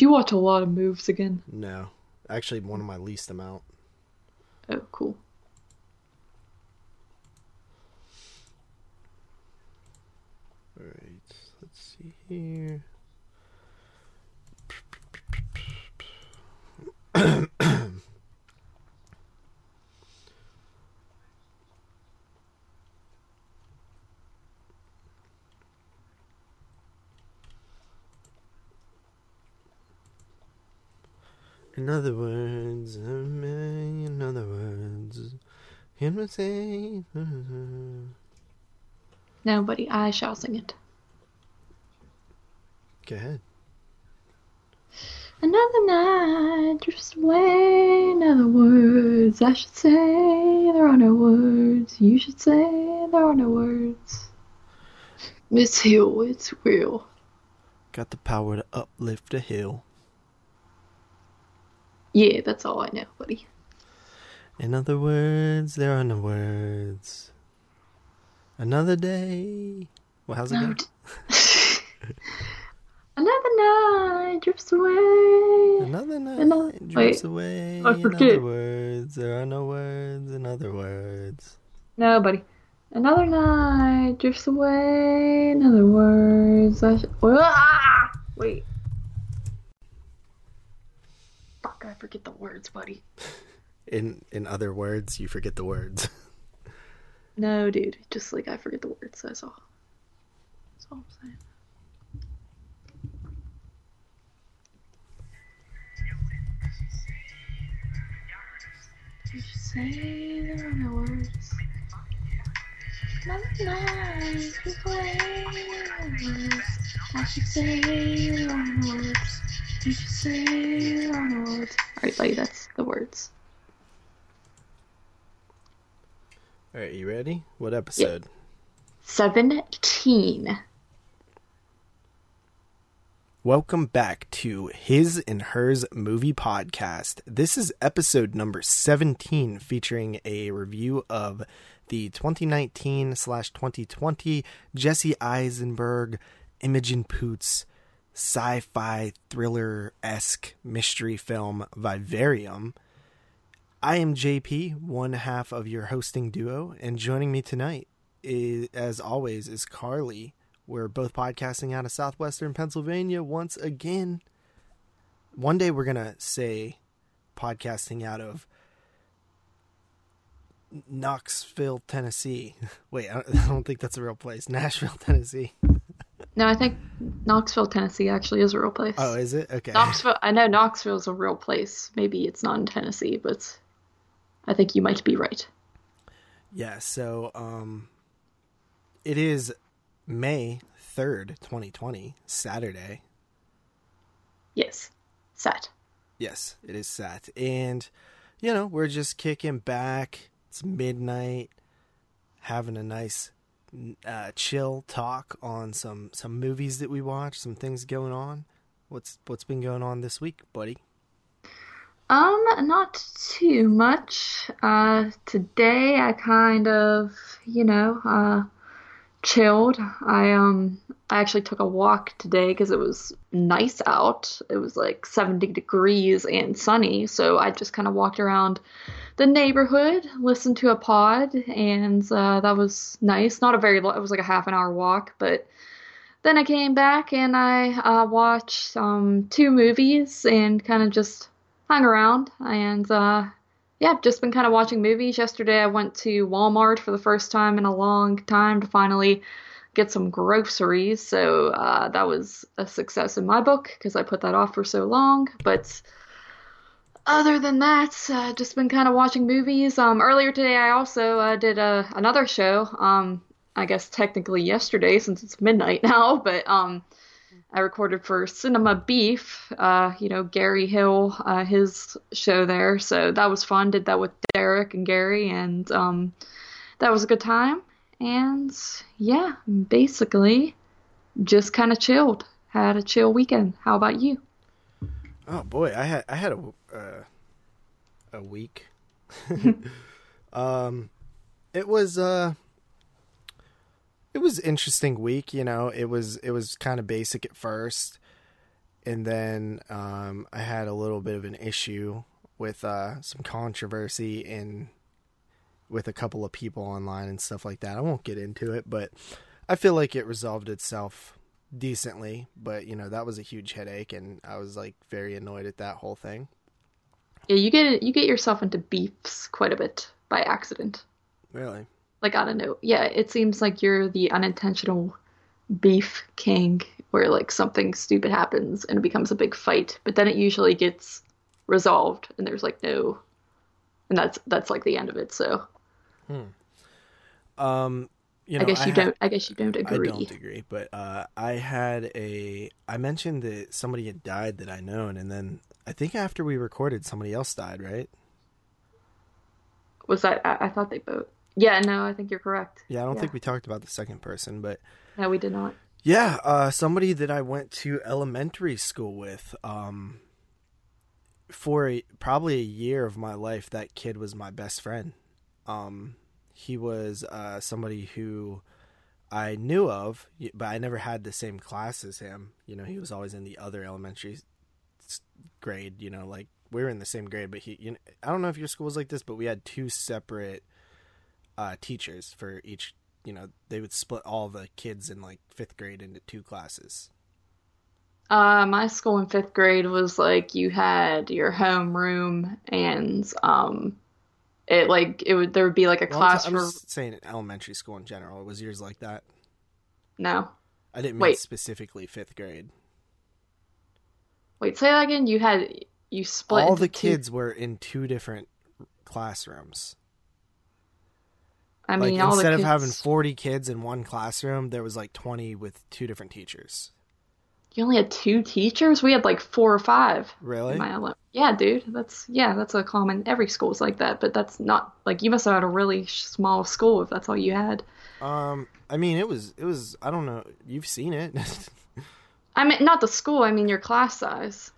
you watch a lot of moves again? No, actually, one of my least amount. Oh, cool. All right, let's see here. In other words, in other words, in my say. Uh-huh? Nobody, I shall sing it. Go ahead. Another night drifts away. In other words, I should say there are no words. You should say there are no words. Miss Hill, it's real. Got the power to uplift a hill. Yeah, that's all I know, buddy. In other words, there are no words. Another day. Well, how's it No, go? Another night drifts away. Another night Another- drifts wait, away. I In forget. other words, there are no words. In other words. No, buddy. Another night drifts away. In other words, I should. Wait. Fuck, I forget the words, buddy. In in other words, you forget the words. No, dude. Just like I forget the words. That's all. That's all I'm saying. You say there are no words. Another night is away. words. I should say there are no words. You say there are no words. Alright, buddy, that's the words. All right, you ready? What episode? 17. Welcome back to His and Hers Movie Podcast. This is episode number 17, featuring a review of the 2019 slash 2020 Jesse Eisenberg, Imogen Poots sci fi thriller esque mystery film Vivarium. I am JP, one half of your hosting duo, and joining me tonight, is, as always, is Carly. We're both podcasting out of southwestern Pennsylvania once again. One day we're going to say podcasting out of Knoxville, Tennessee. Wait, I don't, I don't think that's a real place. Nashville, Tennessee. No, I think Knoxville, Tennessee actually is a real place. Oh, is it? Okay. Knoxville, I know Knoxville is a real place. Maybe it's not in Tennessee, but I think you might be right. Yeah, so um it is May 3rd, 2020, Saturday. Yes. Set. Yes, it is set. And you know, we're just kicking back. It's midnight, having a nice uh, chill talk on some some movies that we watched, some things going on. What's what's been going on this week, buddy? Um, not too much. Uh, today I kind of, you know, uh, chilled. I um, I actually took a walk today because it was nice out. It was like 70 degrees and sunny, so I just kind of walked around the neighborhood, listened to a pod, and uh, that was nice. Not a very, it was like a half an hour walk, but then I came back and I uh, watched um, two movies and kind of just hung around and uh yeah just been kind of watching movies yesterday i went to walmart for the first time in a long time to finally get some groceries so uh that was a success in my book because i put that off for so long but other than that uh, just been kind of watching movies um earlier today i also uh, did a, another show um i guess technically yesterday since it's midnight now but um I recorded for Cinema Beef, uh, you know, Gary Hill, uh, his show there. So that was fun. Did that with Derek and Gary, and um, that was a good time. And yeah, basically just kind of chilled. Had a chill weekend. How about you? Oh boy, I had I had a uh, a week. um, it was uh, it was interesting week. You know, it was it was kind of basic at first, and then um, I had a little bit of an issue with uh, some controversy in with a couple of people online and stuff like that. I won't get into it, but I feel like it resolved itself decently. But you know that was a huge headache, and I was like very annoyed at that whole thing. Yeah, you get you get yourself into beefs quite a bit by accident. Really? Like on a note. Yeah, it seems like you're the unintentional beef king where like something stupid happens and it becomes a big fight, but then it usually gets resolved and there's like no and that's that's like the end of it. So Um, you know, I guess you had- don't I guess you don't agree. I don't agree, but uh, I had a. I mentioned that somebody had died that I known, and then I think after we recorded, somebody else died, right? Was that I, I thought they both Yeah, no, I think you're correct. Yeah, I don't Yeah. think we talked about the second person, but No, we did not. yeah, uh, somebody that I went to elementary school with. Um, for a, probably a year of my life, that kid was my best friend. Um, he was uh, somebody who I knew of, but I never had the same class as him. You know, he was always in the other elementary grade. You know, like we were in the same grade, but he. You know, I don't know if your school was like this, but we had two separate uh, teachers for each. You know, they would split all the kids in like fifth grade into two classes. Uh, my school in fifth grade was like you had your homeroom and um, it like it would there would be like a Well, class I'm for saying elementary school in general. It Was yours like that? no. I didn't mean Wait. specifically fifth grade. Wait, say that again. You had you split all the two- kids were in two different classrooms. I like mean, all the instead of having 40 kids in one classroom, there was like 20 with two different teachers. You only had two teachers? We had like four or five. Really? my ele- yeah, dude. That's yeah, that's a common. Every school's like that, but that's not like you must have had a really small school if that's all you had. Um I mean, it was it was I don't know. You've seen it. I mean, not the school. I mean your class size.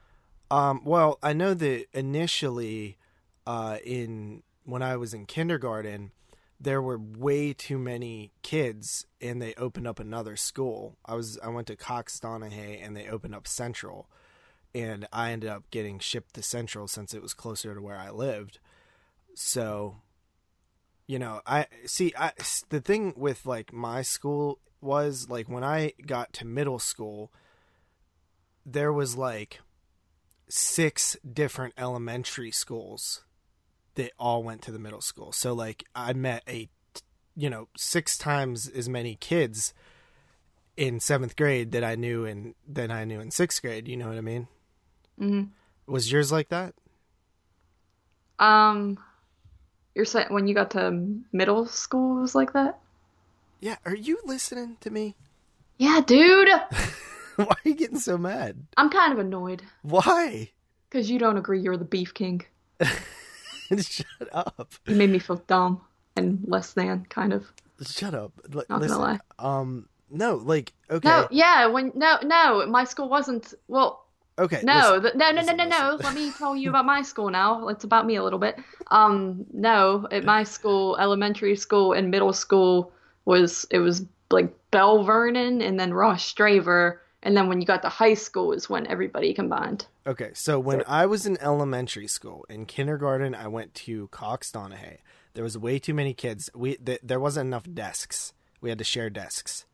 Um, well, I know that initially, uh, in when I was in kindergarten, there were way too many kids, and they opened up another school. I was I went to Cox Donahue, and they opened up Central, and I ended up getting shipped to Central since it was closer to where I lived. So, you know, I see. I the thing with like my school was like when I got to middle school, there was like six different elementary schools that all went to the middle school. So like I met a you know, six times as many kids in 7th grade that I knew in than I knew in 6th grade, you know what I mean? Hmm Was yours like that? Um, you're saying when you got to middle school it was like that? Yeah, are you listening to me? Yeah, dude. Why are you getting so mad? I'm kind of annoyed Why? because you don't agree you're the beef king. Shut up. You made me feel dumb and less than, kind of. Shut up. L- Not gonna listen. lie. Um no, like okay. No, yeah, when no, no, my school wasn't. Well, okay. no, listen. no, no, listen, no, no, no. Let me tell you about my school now. It's about me a little bit. Um, no, at my school, elementary school and middle school was it was like Belle Vernon and then Rostraver, and then when you got to high school is when everybody combined. Okay, so when I was in elementary school, in kindergarten, I went to Cox Donahue. There was way too many kids. We th- there wasn't enough desks. We had to share desks.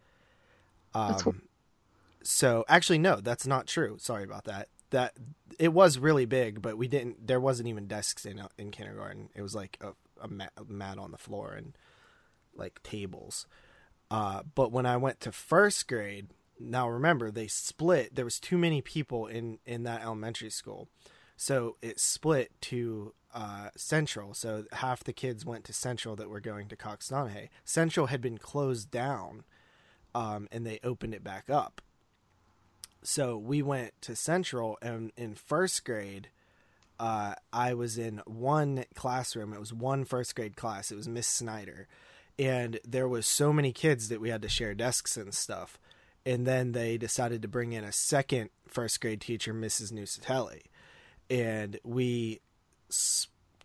That's Um, so actually, no, that's not true. Sorry about that. That it was really big, but we didn't. There wasn't even desks in in kindergarten. It was like a, a, mat, on the floor and like tables. Uh, but when I went to first grade, now remember they split. There was too many people in in that elementary school, so it split to uh, Central. So half the kids went to Central that were going to Cox Donahue. Central had been closed down, um, and they opened it back up. So we went to Central, and in first grade, uh, I was in one classroom. It was one first grade class. It was Miss Snyder, and there was so many kids that we had to share desks and stuff. And then they decided to bring in a second first grade teacher, Mrs. Nusatelli, and we,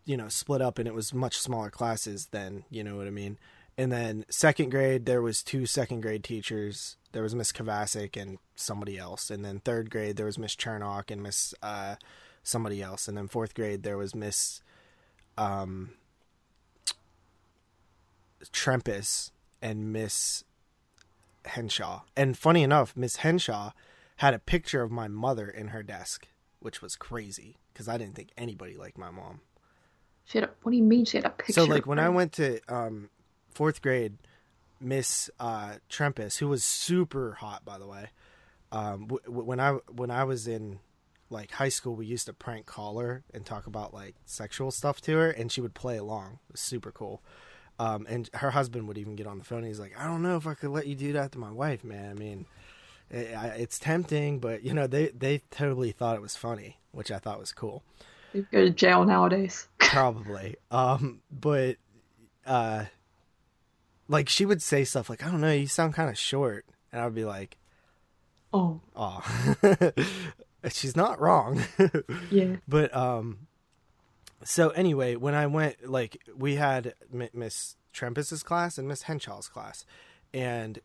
you know, split up, and it was much smaller classes than You know what I mean? And then second grade, there was two second grade teachers. There was Miss Kavasic and somebody else. And then third grade, there was Miss Chernock and Miss uh, somebody else. And then fourth grade, there was Miss um, Trempis and Miss Henshaw. And funny enough, Miss Henshaw had a picture of my mother in her desk, which was crazy because I didn't think anybody liked my mom. She had a, what do you mean she had a picture? So like when? I went to um, fourth grade, Miss uh, Trempis, who was super hot by the way, um, w- w- when I when I was in like high school, we used to prank call her and talk about like sexual stuff to her, and she would play along. It was super cool. Um, and her husband would even get on the phone. And he's like, "I don't know if I could let you do that to my wife, man. I mean, it, I, it's tempting, but you know, they they totally thought it was funny, which I thought was cool." You go to jail nowadays. probably um but uh like she would say stuff like i don't know you sound kind of short. And i'd be like Oh, oh she's not wrong. Yeah. but um so anyway when i went like we had M- miss trempis's class and miss henshaw's class. And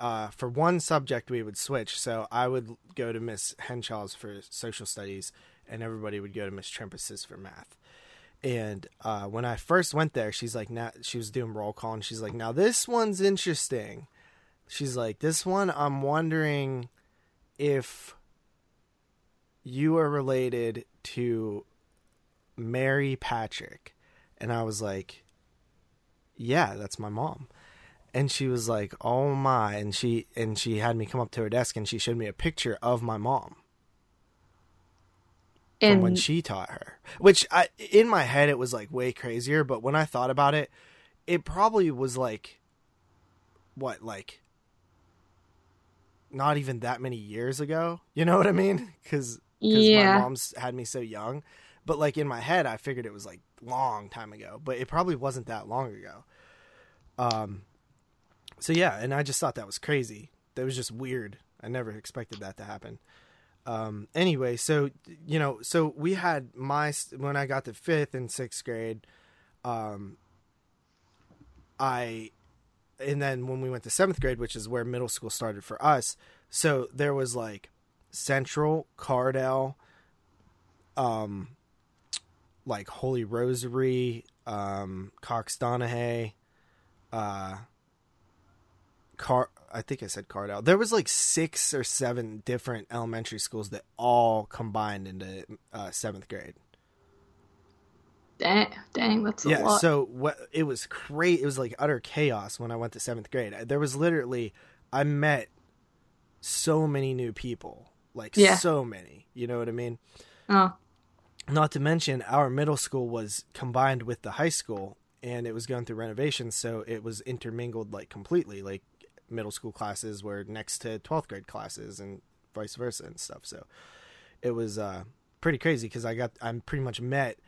uh, for one subject we would switch. So i would go to miss henshaw's for social studies and everybody would go to miss trempis's for math and uh, when i first went there she's like now she was doing roll call and she's like now this one's interesting she's like this one i'm wondering if you are related to Mary Patrick. And I was like, yeah, that's my mom. And she was like, "Oh my!" And she and she had me come up to her desk and she showed me a picture of my mom from when she taught her. Which I in my head it was like way crazier, but when I thought about it, it probably was like what like not even that many years ago. You know what I mean? Cuz Yeah. my mom's had me so young. But like in my head I figured it was like long time ago, but it probably wasn't that long ago. Um so yeah, and I just thought that was crazy. That was just weird. I never expected that to happen um anyway so you know so we had my when i got to fifth and sixth grade um i and then when we went to seventh grade which is where middle school started for us so there was like central cardell um like holy rosary um cox donahay uh car I think I said Cardell. There was like six or seven different elementary schools that all combined into uh, seventh grade. dang, dang, that's a yeah, lot. so what it was great. It was like utter chaos when I went to seventh grade. There was literally I met so many new people, like Yeah. so many. You know what I mean? oh, Not to mention our middle school was combined with the high school, and it was going through renovations, so it was intermingled like completely. Like middle school classes were next to 12th grade classes and vice versa and stuff so it was uh pretty crazy because i got i'm pretty much met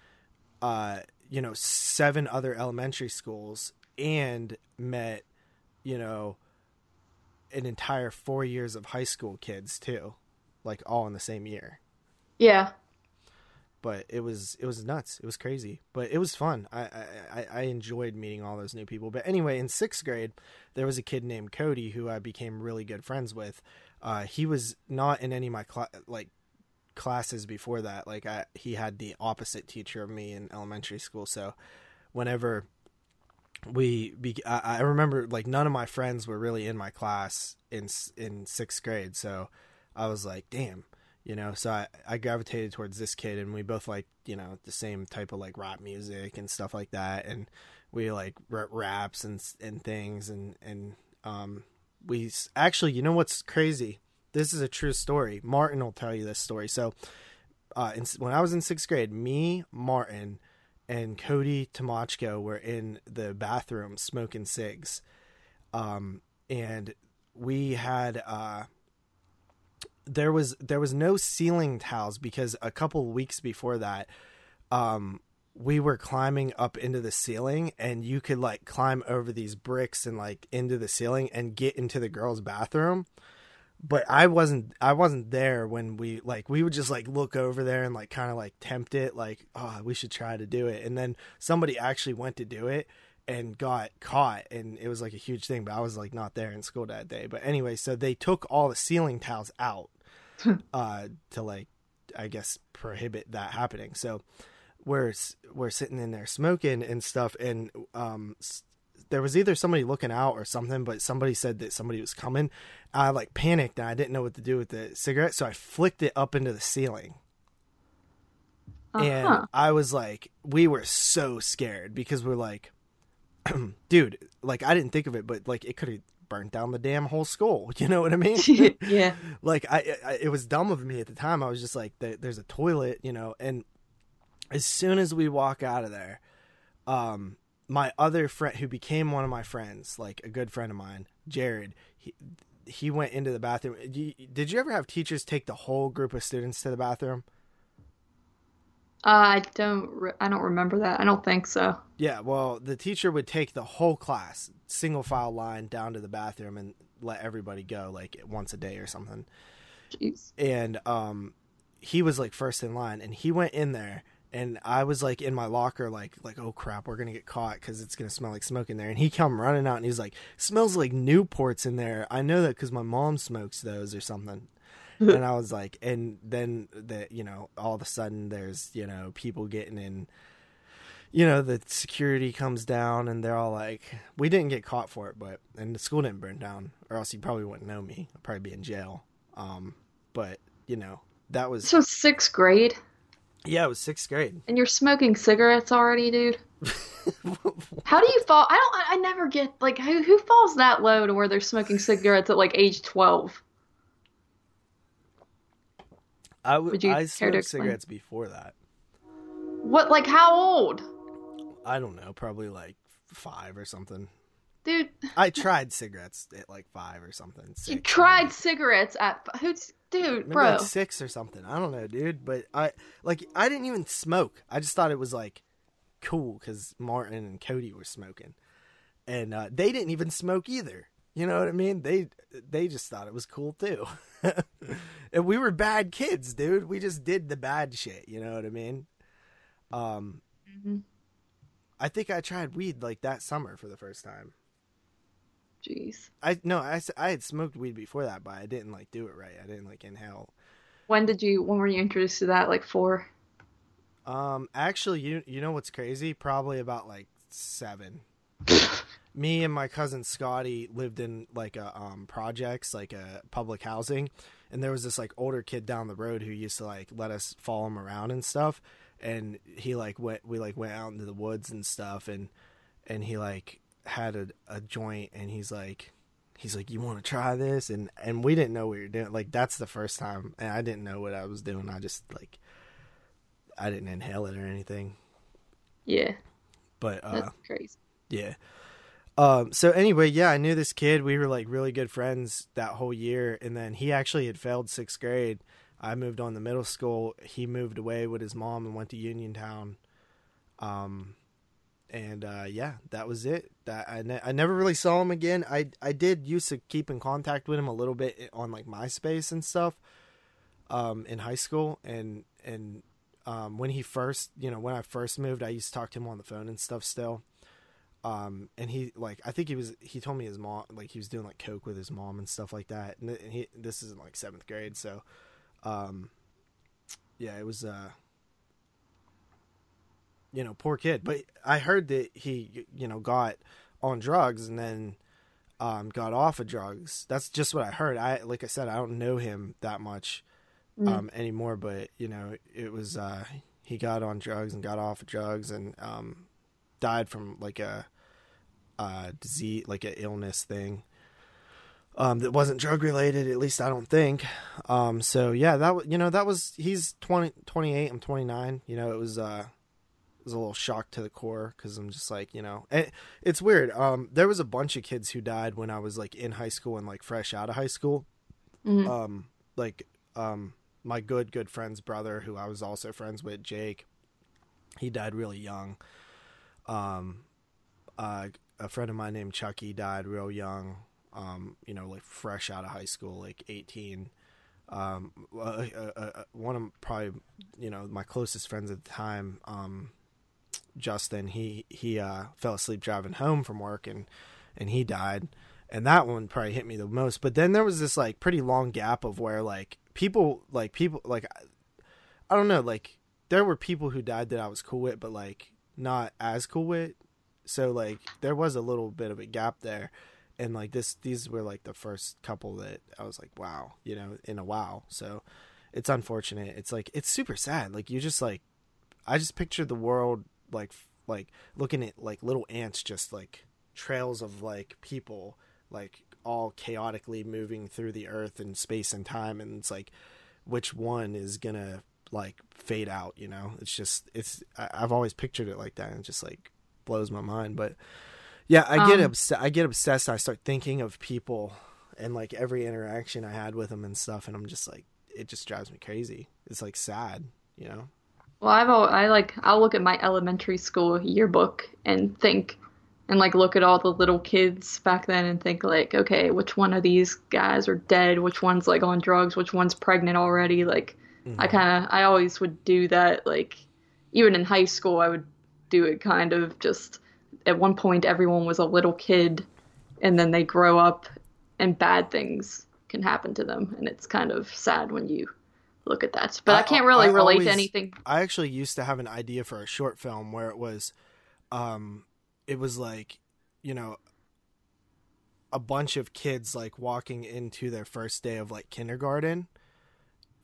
uh you know seven other elementary schools and met you know an entire four years of high school kids too like all in the same year yeah. But it was it was nuts. It was crazy, but it was fun. I, I I- enjoyed meeting all those new people. But anyway, in sixth grade, there was a kid named Cody who I became really good friends with. Uh, he was not in any of my cla- like classes before that. Like I, he had the opposite teacher of me in elementary school. So whenever we be, I, I remember like none of my friends were really in my class in in sixth grade. So I was like, damn you know so I, I gravitated towards this kid and we both like you know the same type of like rap music and stuff like that and we like r- raps and and things and and um we actually you know what's crazy? This is a true story. Martin will tell you this story. So uh in, when i was in sixth grade me martin and cody tomachko were in the bathroom smoking cigs um and we had uh there was there was no ceiling tiles because a couple weeks before that um we were climbing up into the ceiling and you could like climb over these bricks and like into the ceiling and get into the girls bathroom. But i wasn't i wasn't there when we like we would just like look over there and like kind of like tempt it like oh we should try to do it. And then somebody actually went to do it and got caught and it was like a huge thing but i was like not there in school that day. But anyway so they took all the ceiling tiles out uh to like i guess prohibit that happening. So we're we're sitting in there smoking and stuff and um there was either somebody looking out or something but somebody said that somebody was coming. I like panicked and i didn't know what to do with the cigarette so i flicked it up into the ceiling. Uh-huh. and i was like we were so scared because we're like dude, like I didn't think of it, but like it could have burnt down the damn whole school. You know what I mean? yeah. Like I, I, it was dumb of me at the time. I was just like, there's a toilet, you know. And as soon as we walk out of there, um, my other friend who became one of my friends, like a good friend of mine, Jared, he, he went into the bathroom. Did you ever have teachers take the whole group of students to the bathroom? Uh, I don't. Re- I don't remember that. I don't think so. Yeah, well, the teacher would take the whole class, single file line, down to the bathroom and let everybody go like once a day or something. Jeez. And um, he was like first in line, and he went in there, and I was like in my locker, like like oh crap, we're gonna get caught because it's gonna smell like smoke in there. And he come running out, and he's like, smells like Newports in there. I know that because my mom smokes those or something. And I was like, and then that you know, all of a sudden there's you know people getting in. You know, the security comes down and they're all like, "We didn't get caught for it, but and the school didn't burn down, or else you probably wouldn't know me. I'd probably be in jail." Um, but you know, that was so sixth grade. Yeah, it was sixth grade. And you're smoking cigarettes already, dude. How do you fall? I don't. I never get like who who falls that low to where they're smoking cigarettes at like age twelve. I w- Would you I smoked cigarettes before that. What? Like how old? I don't know. Probably like five or something. Dude, I tried cigarettes at like five or something. Six, you tried cigarettes at who's dude, Maybe bro? Like six or something. I don't know, dude. But I like I didn't even smoke. I just thought it was like cool because Martin and Cody were smoking, and uh, they didn't even smoke either. You know what I mean? They they just thought it was cool too. and we were bad kids, dude. We just did the bad shit, you know what I mean? Um mm-hmm. I think I tried weed like that summer for the first time. Jeez. I no, I I had smoked weed before that, but I didn't like do it right. I didn't like inhale. When did you when were you introduced to that like four? Um actually you you know what's crazy? Probably about like 7. me and my cousin Scotty lived in like a um projects, like a public housing, and there was this like older kid down the road who used to like let us follow him around and stuff. And he like went, we like went out into the woods and stuff, and and he like had a, a joint, and he's like, he's like, you want to try this? And and we didn't know what we were doing. Like that's the first time, and I didn't know what I was doing. I just like, I didn't inhale it or anything. Yeah. But uh, that's crazy. Yeah. Um, so anyway, yeah, I knew this kid. We were like really good friends that whole year, and then he actually had failed sixth grade. I moved on to middle school. He moved away with his mom and went to Uniontown. Um, and uh, yeah, that was it. That I, ne- I never really saw him again. I I did used to keep in contact with him a little bit on like MySpace and stuff. Um, in high school, and and um, when he first, you know, when I first moved, I used to talk to him on the phone and stuff still. Um, and he like I think he was he told me his mom like he was doing like coke with his mom and stuff like that. And, and he this is in like seventh grade, so um, yeah, it was uh, you know, poor kid. But I heard that he you know got on drugs and then um got off of drugs. That's just what I heard. I like I said I don't know him that much mm. um mm. anymore, but you know, it was uh he got on drugs and got off of drugs and um died from like a uh, disease, like an illness thing. Um, that wasn't drug related, at least I don't think. Um, so yeah, that was, you know, that was, he's 20, 28, I'm 29, you know, it was, uh, it was a little shock to the core because I'm just like, you know, it, it's weird. Um, there was a bunch of kids who died when I was like in high school and like fresh out of high school. Mm-hmm. Um, like, um, my good, good friend's brother, who I was also friends with, Jake, he died really young. Um, uh, a friend of mine named Chucky died real young. Um, you know, like fresh out of high school, like 18. Um, uh, uh, one of probably, you know, my closest friends at the time, um, Justin, he he uh, fell asleep driving home from work and and he died. And that one probably hit me the most. But then there was this like pretty long gap of where like people like people like I don't know, like there were people who died that I was cool with, but like not as cool with. So like there was a little bit of a gap there. And like this these were like the first couple that I was like, wow, you know, in a while. So it's unfortunate. It's like it's super sad. Like you just like I just pictured the world like like looking at like little ants just like trails of like people like all chaotically moving through the earth and space and time and it's like which one is gonna like fade out you know? It's just it's I, have always pictured it like that and it just like blows my mind but yeah i get um, obs- i get obsessed. I start thinking of people and like every interaction i had with them and stuff and i'm just like it just drives me crazy. It's like sad you know? Well i've i like i'll look at my elementary school yearbook and think and like look at all the little kids back then and think like okay which one of these guys are dead? Which one's like on drugs? Which one's pregnant already? Like mm-hmm. i kind of i always would do that like even in high school i would do it kind of just at one point everyone was a little kid and then they grow up and bad things can happen to them and it's kind of sad when you look at that but i, I can't really I relate always, to anything i actually used to have an idea for a short film where it was um it was like, you know, a bunch of kids like walking into their first day of like kindergarten.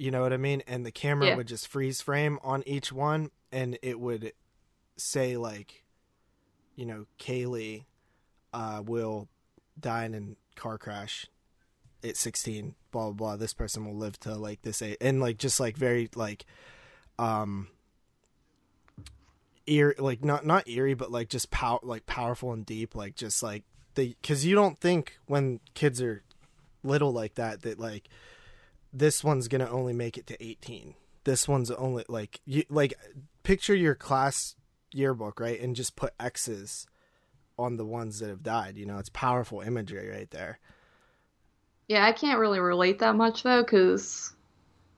You know what I mean? And the camera yeah. would just freeze frame on each one and it would say like, you know, Kaylee uh, will die in a car crash at 16 blah blah blah this person will live to like this age and like just like very like um eerie like not not eerie but like just power like powerful and deep like just like the because you don't think when kids are little like that that like this one's gonna only make it to 18 this one's only like you like picture your class yearbook right and just put x's on the ones that have died you know? It's powerful imagery right there. Yeah i can't really relate that much though because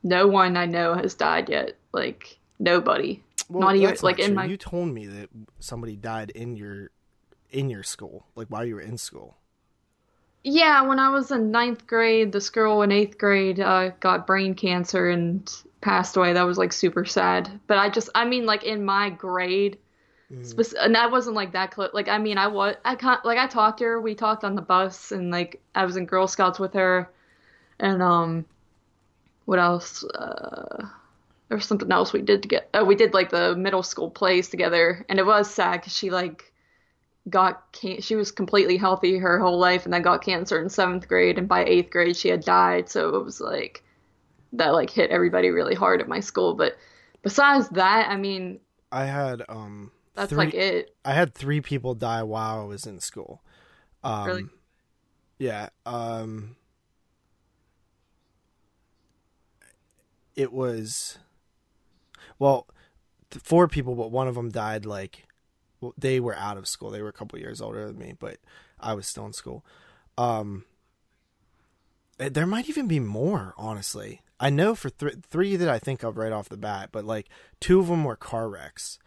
no one i know has died yet. Like nobody. Well, not even like not in my. You told me that somebody died in your in your school, like while you were in school. Yeah, when I was in ninth grade, this girl in eighth grade uh, got brain cancer and passed away. That was like super sad. But I just, I mean, like in my grade, mm. and I wasn't like that close. Like, I mean, I was, I can't, like, I talked to her. We talked on the bus, and like, I was in Girl Scouts with her, and um, what else? Uh, there was something else we did to get. Oh, we did like the middle school plays together, and it was sad because she like got can- she was completely healthy her whole life, and then got cancer in seventh grade, and by eighth grade she had died. So it was like that like hit everybody really hard at my school. But besides that, I mean, I had um that's three, like it. I had three people die while I was in school. Um, really? Yeah. Um. It was well, four people, but one of them died like they were out of school. They were a couple years older than me, but I was still in school. Um, eh, there might even be more, honestly. I know for th- three that I think of right off the bat, but like two of them were car wrecks.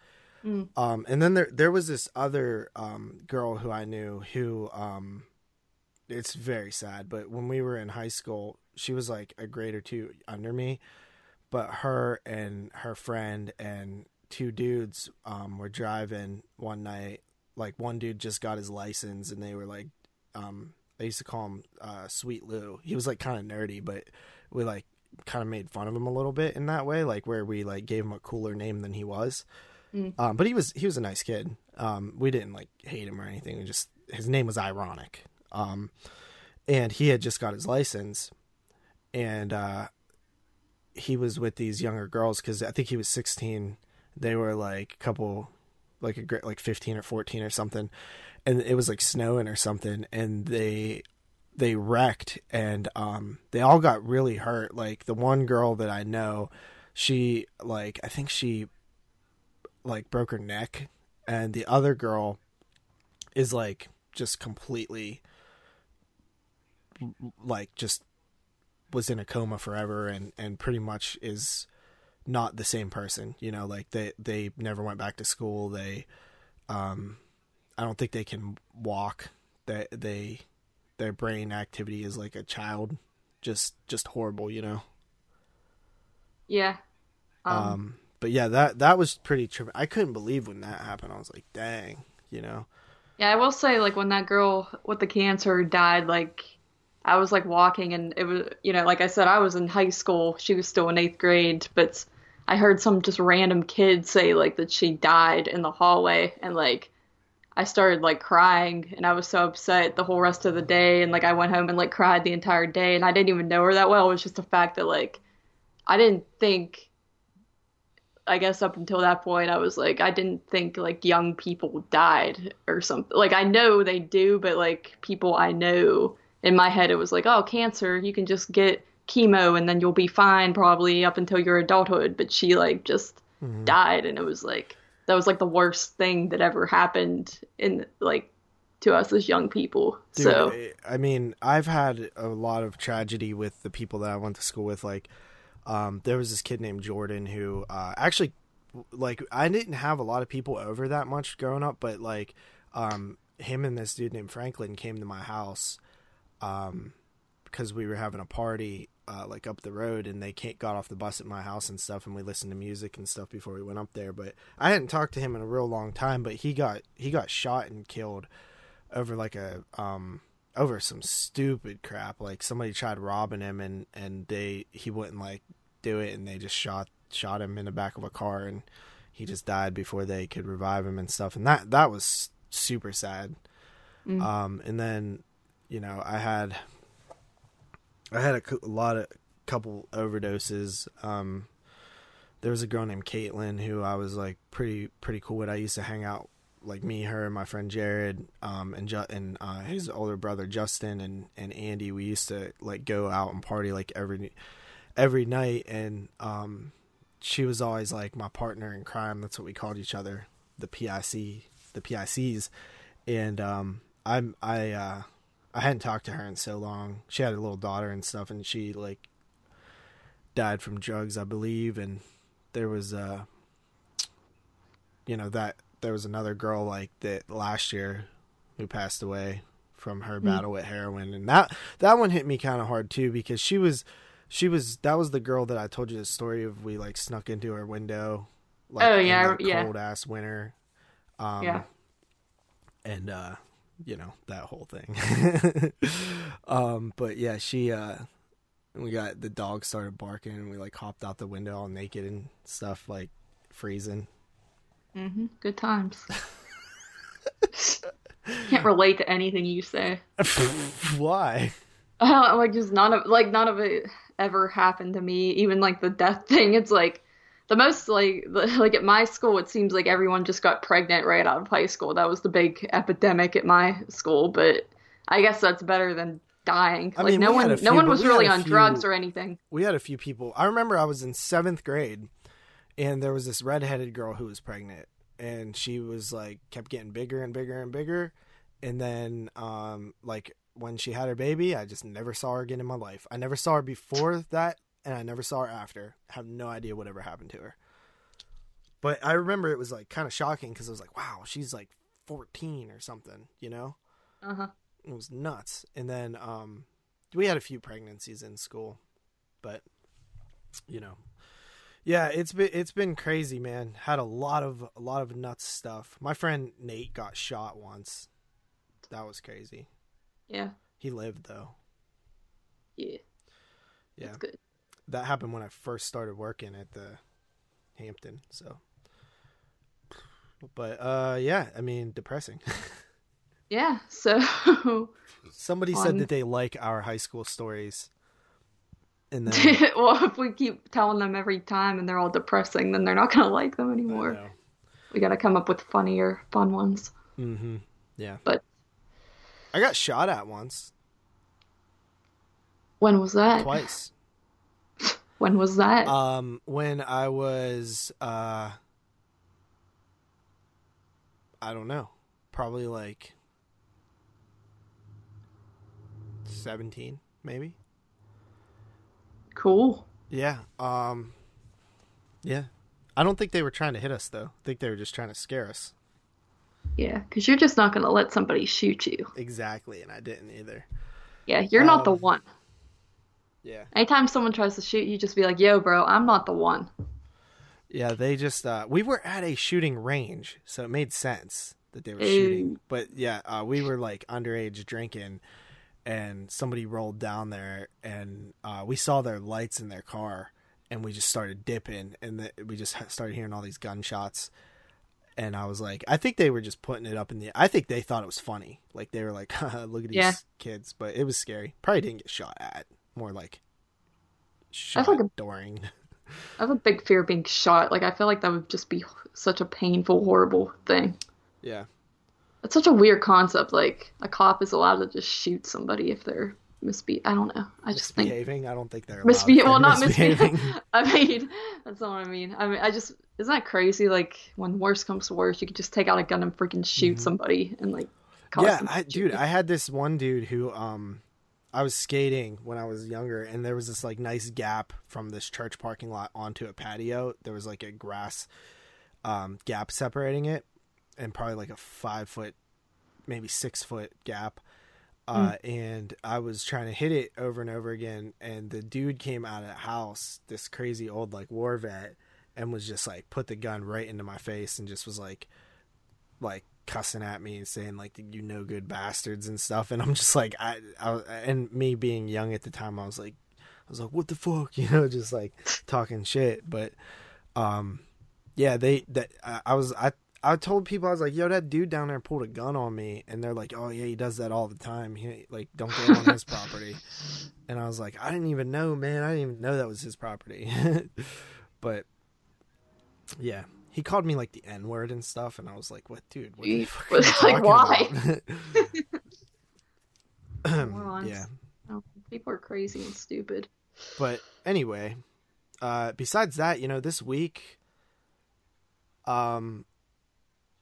Mm. Um, and then there there was this other um, girl who I knew who um, it's very sad, but when we were in high school, she was like a grade or two under me, but her and her friend and two dudes um, were driving one night. Like one dude just got his license, and they were like, um, they used to call him uh, Sweet Lou. He was like kind of nerdy, but we like kind of made fun of him a little bit in that way, like where we like gave him a cooler name than he was. Mm. Um, but he was he was a nice kid. Um, we didn't like hate him or anything. We just his name was ironic. Um, and he had just got his license, and uh, he was with these younger girls because I think he was 16. They were like a couple, like a like 15 or 14 or something, and it was like snowing or something, and they they wrecked and um they all got really hurt. Like the one girl that I know, she like I think she like broke her neck, and the other girl is like just completely like just was in a coma forever and and pretty much is not the same person. You know, like they they never went back to school. They, um, I don't think they can walk. That they, they, their brain activity is like a child, just just horrible. You know. Yeah. Um, um but yeah, that that was pretty trippy. I couldn't believe when that happened. I was like, dang, you know. Yeah, I will say like when that girl with the cancer died, like I was like walking and it was you know, like I said, I was in high school. She was still in eighth grade, but I heard some just random kid say like that she died in the hallway and like I started like crying and I was so upset the whole rest of the day and like I went home and like cried the entire day and I didn't even know her that well. It was just the fact that like I didn't think I guess up until that point, I was like, I didn't think like young people died or something. Like I know they do, but like people I know in my head, it was like, oh, cancer, you can just get chemo and then you'll be fine probably up until your adulthood. But she like just mm-hmm. died, and it was like that was like the worst thing that ever happened in like to us as young people. Dude, so I mean, I've had a lot of tragedy with the people that I went to school with, like um, there was this kid named Jordan who uh, actually like I didn't have a lot of people over that much growing up, but like um, him and this dude named Franklin came to my house um, because we were having a party uh, like up the road, and they got off the bus at my house and stuff, and we listened to music and stuff before we went up there. But I hadn't talked to him in a real long time, but he got he got shot and killed over like a um over some stupid crap. Like somebody tried robbing him, and and they he wouldn't like do it, and they just shot shot him in the back of a car, and he just died before they could revive him and stuff. And that that was super sad. Mm. Um, and then you know I had I had a, lot of couple overdoses. Um, there was a girl named Caitlin who I was like pretty pretty cool with. I used to hang out like me, her, and my friend Jared, um, and Ju- and uh, his older brother Justin and and Andy. We used to like go out and party like every every night, and um, she was always like my partner in crime. That's what we called each other, the PIC, the PICs, and um, I'm I uh, I hadn't talked to her in so long. She had a little daughter and stuff, and she like died from drugs, I believe, and there was uh, you know that there was another girl like that last year who passed away from her mm. battle with heroin and that that one hit me kind of hard too because she was she was that was the girl that I told you the story of. We like snuck into her window. Like, oh yeah, yeah. Cold ass winter. Um, yeah. And uh, you know that whole thing. um, but yeah, she uh, we got the dog started barking, and we like hopped out the window all naked and stuff, like freezing. Mm-hmm. Good times. Can't relate to anything you say. Why? Uh, like just none of like none of it ever happened to me. Even like the death thing, it's like the most like like at my school, it seems like everyone just got pregnant right out of high school. That was the big epidemic at my school, but I guess that's better than dying. I like mean, no one, few, no one was really on few, drugs or anything. We had a few people. I remember I was in seventh grade, and there was this redheaded girl who was pregnant, and she was like kept getting bigger and bigger and bigger, and then um like when she had her baby, I just never saw her again in my life. I never saw her before that, and I never saw her after. I have no idea whatever happened to her. But I remember it was like kind of shocking because I was like, wow, she's like 14 or something, you know? Uh huh. It was nuts. And then um, we had a few pregnancies in school, but you know, yeah, it's been it's been crazy, man. Had a lot of a lot of nuts stuff. My friend Nate got shot once. That was crazy. Yeah. He lived though. Yeah. Yeah. That's good. That happened when I first started working at the Hampton, so but uh yeah, I mean depressing. yeah, so somebody on... said that they like our high school stories. And then well, if we keep telling them every time and they're all depressing, then they're not gonna like them anymore. We got to come up with funnier, fun ones. Mm-hmm. Yeah. But I got shot at once. When was that? Twice. When was that? Um, when I was uh, I don't know, probably like seventeen, maybe. Cool. Yeah. Um. Yeah. I don't think they were trying to hit us though. I think they were just trying to scare us. Yeah, because you're just not gonna let somebody shoot you. Exactly, and I didn't either. Yeah, you're not the Um, one. Yeah. Anytime someone tries to shoot you, just be like, "Yo, bro, I'm not the one." Yeah, they just uh we were at a shooting range, so it made sense that they were Ooh. shooting. But yeah, uh we were like underage drinking and somebody rolled down there and uh we saw their lights in their car and we just started dipping and the, we just started hearing all these gunshots and I was like I think they were just putting it up in the I think they thought it was funny. Like they were like look at these Yeah. kids, but it was scary. Probably didn't get shot at. More like shot like a- during. I have a big fear of being shot. Like, I feel like that would just be such a painful, horrible thing. yeah. It's such a weird concept. Like, a cop is allowed to just shoot somebody if they're misbe. I don't know. I just think misbehaving. I don't think they're misbe. Well, not misbehaving. I mean, that's not what I mean. I mean, I just isn't that crazy? Like, when worse comes to worse, you could just take out a gun and freaking shoot somebody and like. cause Mm-hmm. yeah, I, dude. I had this one dude who um, I was skating when I was younger, and there was this like nice gap from this church parking lot onto a patio. There was like a grass um gap separating it, and probably like a five foot, maybe six foot gap. Uh, and I was trying to hit it over and over again, and the dude came out of the house, this crazy old like war vet, and was just like put the gun right into my face and just was like, like cussing at me and saying like you no good bastards and stuff. And i'm just like I, I and me being young at the time i was like i was like what the fuck? You know just like talking shit. But um yeah they that I, I was i i told people i was like yo that dude down there pulled a gun on me. And they're like oh yeah he does that all the time. He like don't go on his property. And i was like i didn't even know man. I didn't even know that was his property. But yeah he called me like the N word and stuff, and I was like, "What, dude? What the fuck are you Like, talking why? about?" Yeah, Oh, people are crazy and stupid. but anyway, uh, besides that, you know, this week, um,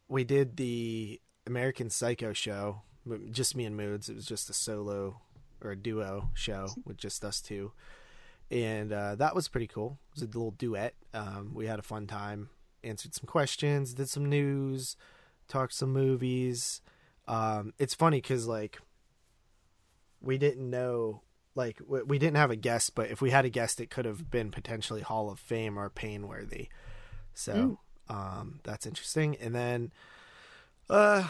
we did the American Psycho show, just me and Moods. It was just a solo or a duo show with just us two, and uh, that was pretty cool. It was a little duet. Um, we had a fun time, answered some questions, did some news, talked some movies. Um, it's funny because like we didn't know like we didn't have a guest, but if we had a guest, it could have been potentially Hall of Fame or Pain worthy. So um, that's interesting. And then uh,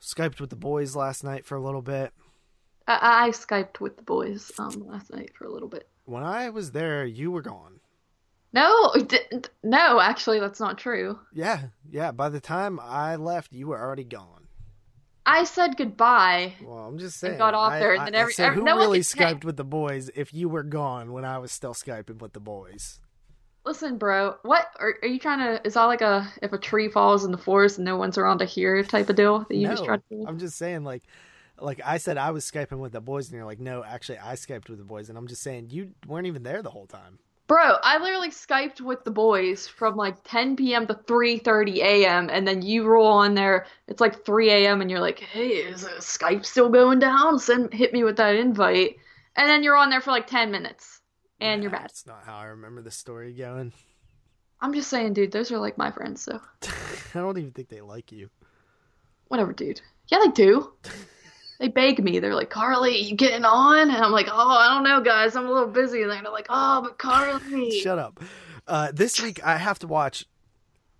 skyped with the boys last night for a little bit. I, I skyped with the boys um last night for a little bit. When I was there, you were gone. No, d- no, actually, that's not true. Yeah, yeah. By the time I left, you were already gone. I said goodbye. Well, I'm just saying. got off I- there, and I- then every- said, every- who no really skyped with the boys if you were gone when I was still skyping with the boys? Listen, bro, what are, are you trying to? Is that like a if a tree falls in the forest and no one's around to hear type of deal that you just no, tried to do? I'm just saying, like, like I said, I was skyping with the boys, and you're like, no, actually, I skyped with the boys, and I'm just saying, you weren't even there the whole time. Bro, I literally skyped with the boys from like 10 p.m. to 3:30 a.m. and then you roll on there. It's like 3 a.m. and you're like, "Hey, is uh, Skype still going down? Send hit me with that invite." And then you're on there for like 10 minutes and you're Nah, bad. That's not how I remember the story going. I'm just saying, dude, those are like my friends, so I don't even think they like you. whatever, dude. Yeah, they do. They beg me. They're like, "Carly, you getting on?" And I'm like, "Oh, I don't know, guys. I'm a little busy." And they're like, "Oh, but Carly." Shut up. Uh, this week, I have to watch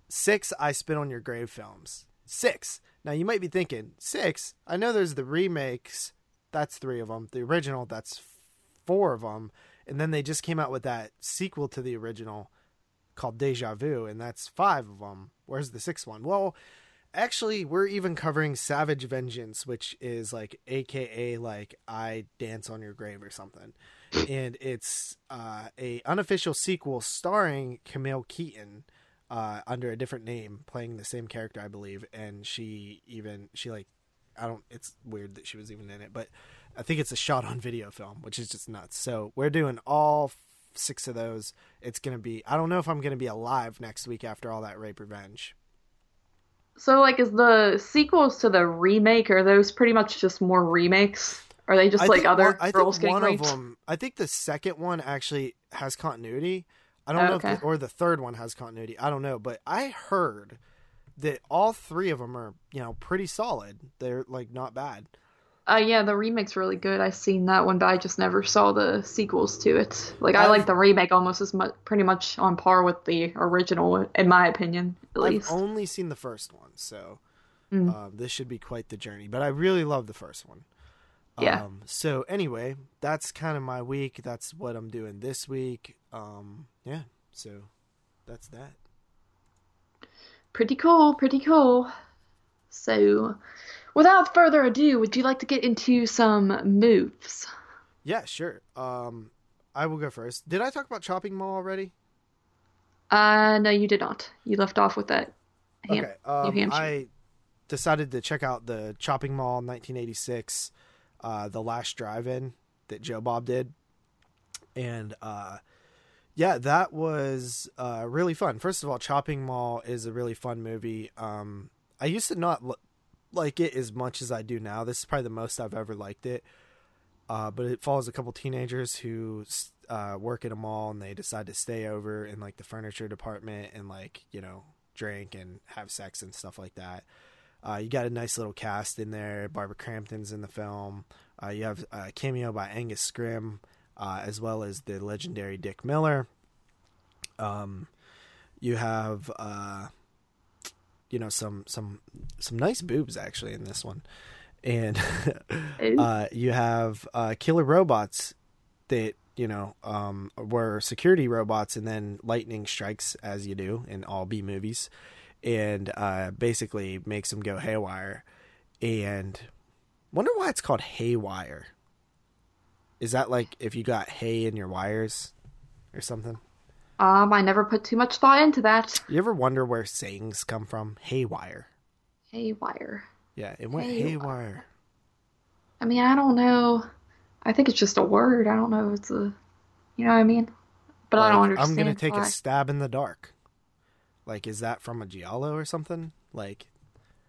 six I Spit on Your Grave films. Six. Now, you might be thinking, six? I know there's the remakes. That's three of them. The original, that's four of them. And then they just came out with that sequel to the original called Deja Vu, and that's five of them. Where's the sixth one? Well, actually, we're even covering Savage Vengeance, which is like AKA like I Dance on Your Grave or something. And it's uh, a unofficial sequel starring Camille Keaton uh, under a different name, playing the same character, I believe. And she even she like I don't. It's weird that she was even in it, but I think it's a shot on video film, which is just nuts. So we're doing all six of those. It's gonna be. I don't know if I'm gonna be alive next week after all that rape revenge. So, like, is the sequels to the remake, are those pretty much just more remakes? Are they just I like other one, I girls think getting one raped? of them. I think the second one actually has continuity. I don't oh, know, Okay. if the, or the third one has continuity. I don't know, but I heard that all three of them are, you know, pretty solid. They're like not bad. Uh, yeah, the remake's really good. I've seen that one, but I just never saw the sequels to it. Like, I I've- like the remake almost as much, pretty much on par with the original, in my opinion, at I've least. only seen the first one, so Mm. um, this should be quite the journey. But I really love the first one. Yeah. Um, so anyway, that's kind of my week. That's what I'm doing this week. Um, yeah. So that's that. Pretty cool, pretty cool. So, without further ado, would you like to get into some moves? Yeah, sure. Um, I will go first. Did I talk about Chopping Mall already? Uh, no, you did not. You left off with that Ham- okay. Um, New Hampshire. I decided to check out the Chopping Mall 1986, uh, the last drive-in that Joe Bob did, and uh, yeah, that was uh, really fun. First of all, Chopping Mall is a really fun movie. Um, I used to not like it as much as I do now. This is probably the most I've ever liked it. Uh, but it follows a couple teenagers who uh, work at a mall and they decide to stay over in like the furniture department and like you know drink and have sex and stuff like that. Uh, you got a nice little cast in there. Barbara Crampton's in the film. Uh, you have a cameo by Angus Scrimm, uh, as well as the legendary Dick Miller. Um, you have uh, you know some some some nice boobs actually in this one, and uh, you have uh, killer robots that you know um, were security robots, and then lightning strikes as you do in all B movies, and uh, basically makes them go haywire. And wonder why it's called haywire. Is that like if you got hay in your wires or something? Um, I never put too much thought into that. You ever wonder where sayings come from? Haywire. Haywire. Yeah, it went Haywire. haywire. I mean, I don't know. I think it's just a word. I don't know if it's a, you know what I mean? But I don't understand. I'm gonna take why. a stab in the dark. Like, is that from a giallo or something? Like,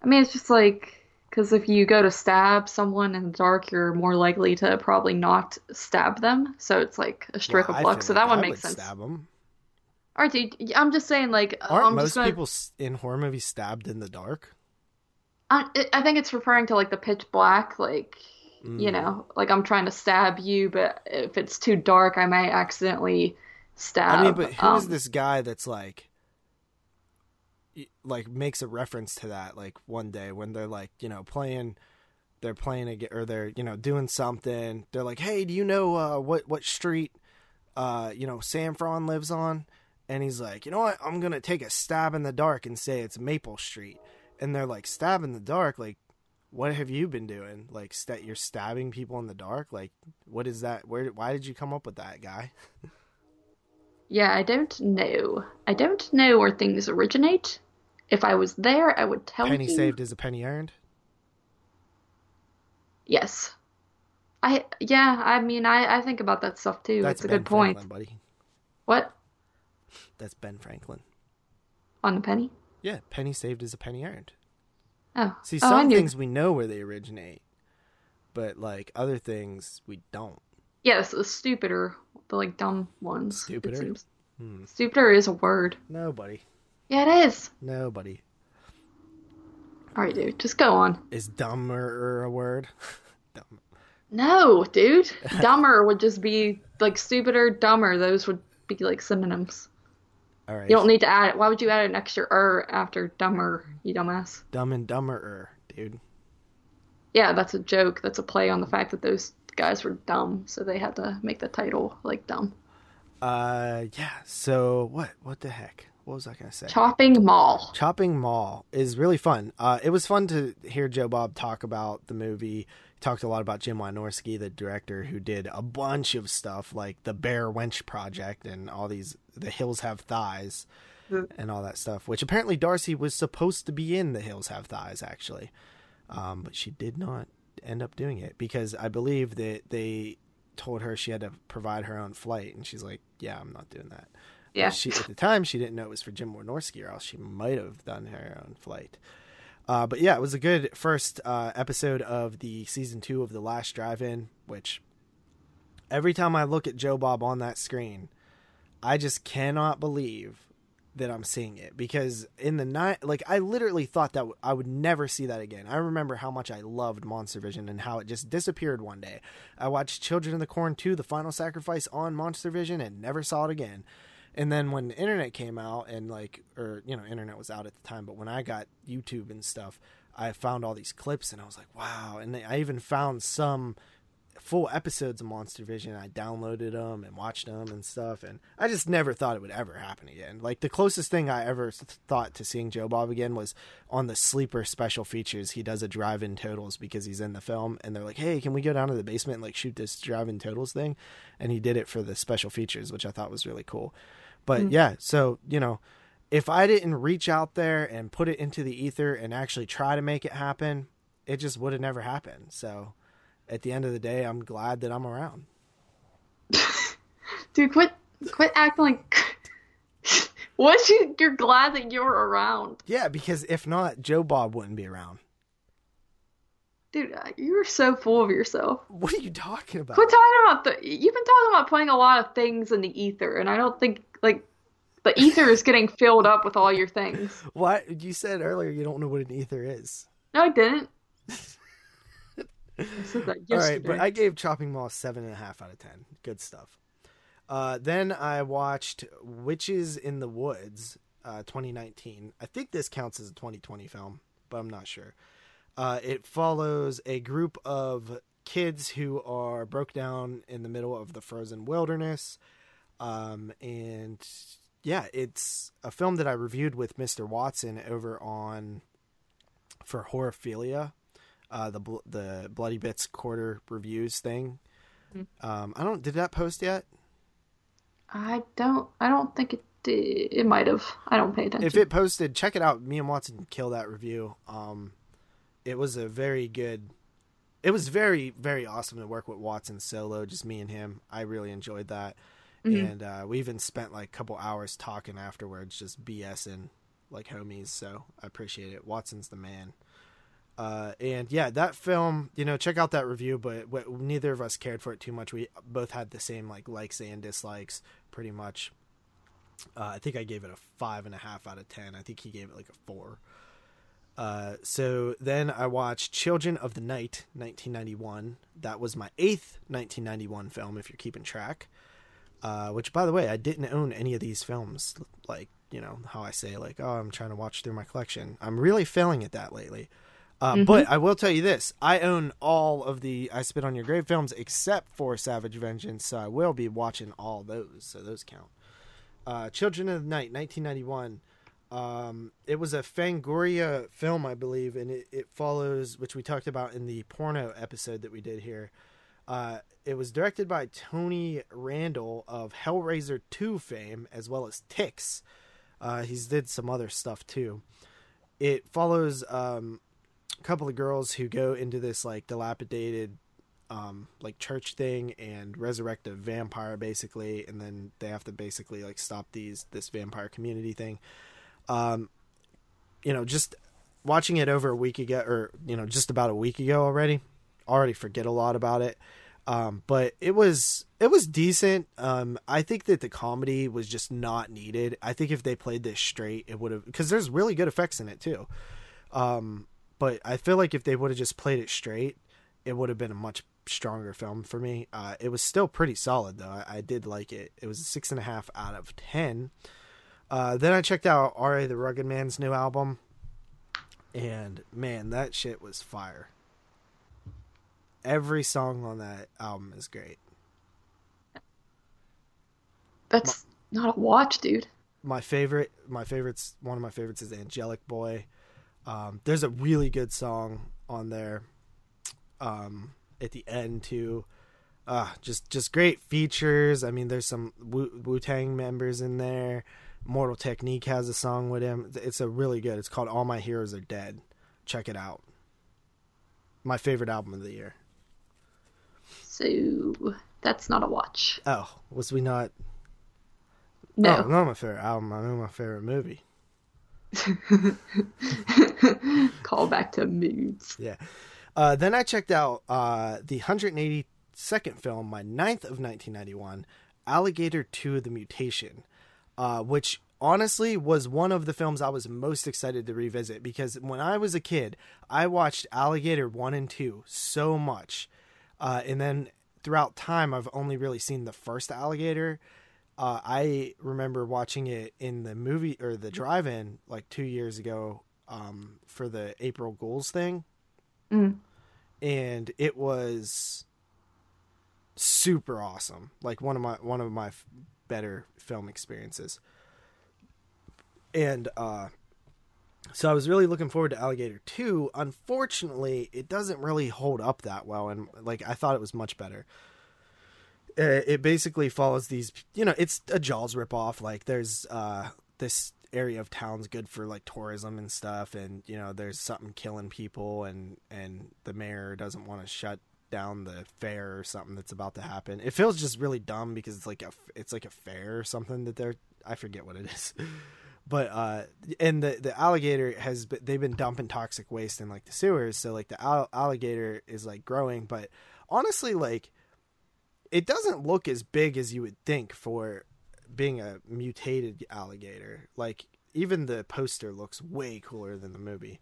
I mean, it's just like because if you go to stab someone in the dark, you're more likely to probably not stab them. So it's like a stroke well, of luck. So like that one I makes sense. Stab 'em. Right, dude. I'm just saying, like, Aren't I'm most gonna. people in horror movies stabbed in the dark? I, I think it's referring to like the pitch black, like you Mm. know, like I'm trying to stab you, but if it's too dark, I might accidentally stab. I mean, but who is um, this guy that's like, like makes a reference to that? Like one day when they're like, you know, playing, they're playing again, or they're you know doing something. They're like, hey, do you know uh, what what street, uh, you know, Sanfron lives on? And he's like, you know what? I'm gonna take a stab in the dark and say it's Maple Street. And they're like, stab in the dark, like. What have you been doing? Like, st- you're stabbing people in the dark. Like, what is that? Where? Why did you come up with that, guy? Yeah, I don't know. I don't know where things originate. If I was there, I would tell penny you. saved is a penny earned. Yes. I yeah, I mean I, I think about that stuff too. That's it's a Ben good point. Franklin, buddy. What? That's Ben Franklin. On the penny? Yeah, penny saved is a penny earned. Oh. See, oh, some things we know where they originate, but like other things we don't. Yes, the stupider, the like dumb ones. Stupider? Hmm. Stupider is a word. Nobody, Yeah, it is. nobody All right, dude, just go on. is dumber a word. Dumb. No, dude. Dumber would just be like stupider, dumber. Those would be like synonyms. All right, You don't need to add it. Why would you add an extra er after dumber, you dumbass? dumb and dumber dude. Yeah, that's a joke. That's a play on the fact that those guys were dumb, so they had to make the title like dumb. Uh, yeah. So what? What the heck? What was I gonna say? Chopping Mall. Chopping Mall is really fun. Uh, it was fun to hear Joe Bob talk about the movie. Talked a lot about Jim Wynorski, the director who did a bunch of stuff like the Bare Wench Project and all these The Hills Have Thighs Mm. and all that stuff. Which apparently Darcy was supposed to be in The Hills Have Thighs actually, um, but she did not end up doing it because I believe that they told her she had to provide her own flight, and she's like, "Yeah, I'm not doing that." Yeah. She at the time she didn't know it was for Jim Wynorski, or else she might have done her own flight. Uh, but yeah, it was a good first uh, episode of the season two of the Last Drive-In. Which every time I look at Joe Bob on that screen, I just cannot believe that I'm seeing it because in the night, like I literally thought that w- I would never see that again. I remember how much I loved Monster Vision and how it just disappeared one day. I watched Children of the Corn 2, The Final Sacrifice on Monster Vision and never saw it again. And then when the internet came out and like, or you know, internet was out at the time, but when I got YouTube and stuff, I found all these clips and I was like, wow. And I even found some full episodes of Monster Vision. I downloaded them and watched them and stuff, and I just never thought it would ever happen again. Like the closest thing I ever th- thought to seeing Joe Bob again was on the Sleeper special features. He does a drive-in totals because he's in the film, and they're like, "Hey, can we go down to the basement and like shoot this drive-in totals thing?" And he did it for the special features, which I thought was really cool. But yeah, so you know. If I didn't reach out there and put it into the ether and actually try to make it happen, it just would have never happened. So, at the end of the day, I'm glad that I'm around. Dude, quit quit acting like what you you're glad that you're around. Yeah, because if not, Joe Bob wouldn't be around. Dude, uh, you're so full of yourself. What are you talking about? Quit talking about the you've been talking about putting a lot of things in the ether, and I don't think like the ether is getting filled up with all your things. What you said earlier? You don't know what an ether is. No, I didn't. I All right, but I gave Chopping Mall seven and a half out of ten. Good stuff. Uh, then I watched Witches in the Woods, uh, 2019. I think this counts as a 2020 film, but I'm not sure. Uh, it follows a group of kids who are broke down in the middle of the frozen wilderness. Um, and yeah, it's a film that I reviewed with Mr. Watson over on for Horophilia, uh, the bl- the Bloody Bits quarter reviews thing. Um, I don't. Did that post yet? I don't I don't think it did. It might have. I don't pay attention. If it posted, check it out. Me and Watson kill that review. Um, it was a very good. It was very very awesome to work with Watson solo, just me and him. I really enjoyed that, and uh, we even spent like a couple hours talking afterwards, just BSing like homies. So I appreciate it. Watson's the man. Uh, and yeah, that film, you know, check out that review. But neither of us cared for it too much. We both had the same like likes and dislikes, pretty much. Uh, I think I gave it a five and a half out of ten. I think he gave it like a four. Uh, so then I watched Children of the Night, 1991. That was my eighth 1991 film, if you're keeping track. Uh, which, by the way, I didn't own any of these films. Like, you know, how I say, like, oh, I'm trying to watch through my collection. I'm really failing at that lately. Uh, But I will tell you this I own all of the I Spit on Your Grave films except for Savage Vengeance, so I will be watching all those, so those count. Uh, Children of the Night, 1991. Um, it was a Fangoria film, I believe, and it, it follows, which we talked about in the porno episode that we did here. Uh, it was directed by Tony Randel of Hellraiser 2 fame, as well as Ticks. Uh, he's did some other stuff too. It follows um, a couple of girls who go into this like dilapidated um, like church thing and resurrect a vampire basically, and then they have to basically like stop these this vampire community thing. Um, you know, just watching it over a week ago, or you know, just about a week ago already. Already forget a lot about it, um, but it was it was decent. Um, I think that the comedy was just not needed. I think if they played this straight, it would have because there's really good effects in it too. Um, but I feel like if they would have just played it straight, it would have been a much stronger film for me. Uh, it was still pretty solid though. I, I did like it. It was a six and a half out of ten. Uh, then I checked out R.A. the Rugged Man's new album, and man, that shit was fire. Every song on that album is great. That's not a watch, dude. My favorite, my favorites, one of my favorites is Angelic Boy. Um, there's a really good song on there. Um, at the end too. Uh, just just great features. I mean, there's some Wu Tang members in there. Mortal Technique has a song with him. It's a really good. It's called All My Heroes Are Dead. Check it out. My favorite album of the year. So that's not a watch. Oh, was we not? No. Oh, not my favorite album. I know my favorite movie. Call back to moods. Yeah. Uh, then I checked out uh, the 182nd film, my ninth of 1991, Alligator 2 The Mutation, uh, which honestly was one of the films I was most excited to revisit because when I was a kid, I watched Alligator 1 and 2 so much. Uh, and then throughout time, I've only really seen the first Alligator. Uh, I remember watching it in the movie or the drive in like two years ago um, for the April Ghouls thing. Mm. And it was super awesome. Like one of my one of my f- better film experiences. And uh so I was really looking forward to Alligator 2. Unfortunately, it doesn't really hold up that well and like I thought it was much better. Uh, it basically follows these, you know, it's a Jaws ripoff. Like there's uh this area of town's good for like tourism and stuff and you know there's something killing people and and the mayor doesn't want to shut down the fair or something that's about to happen. It feels just really dumb because it's like a it's like a fair or something that they're I forget what it is. But uh and the the alligator has been, they've been dumping toxic waste in like the sewers so like the al- alligator is like growing but honestly like it doesn't look as big as you would think for being a mutated alligator. Like even the poster looks way cooler than the movie.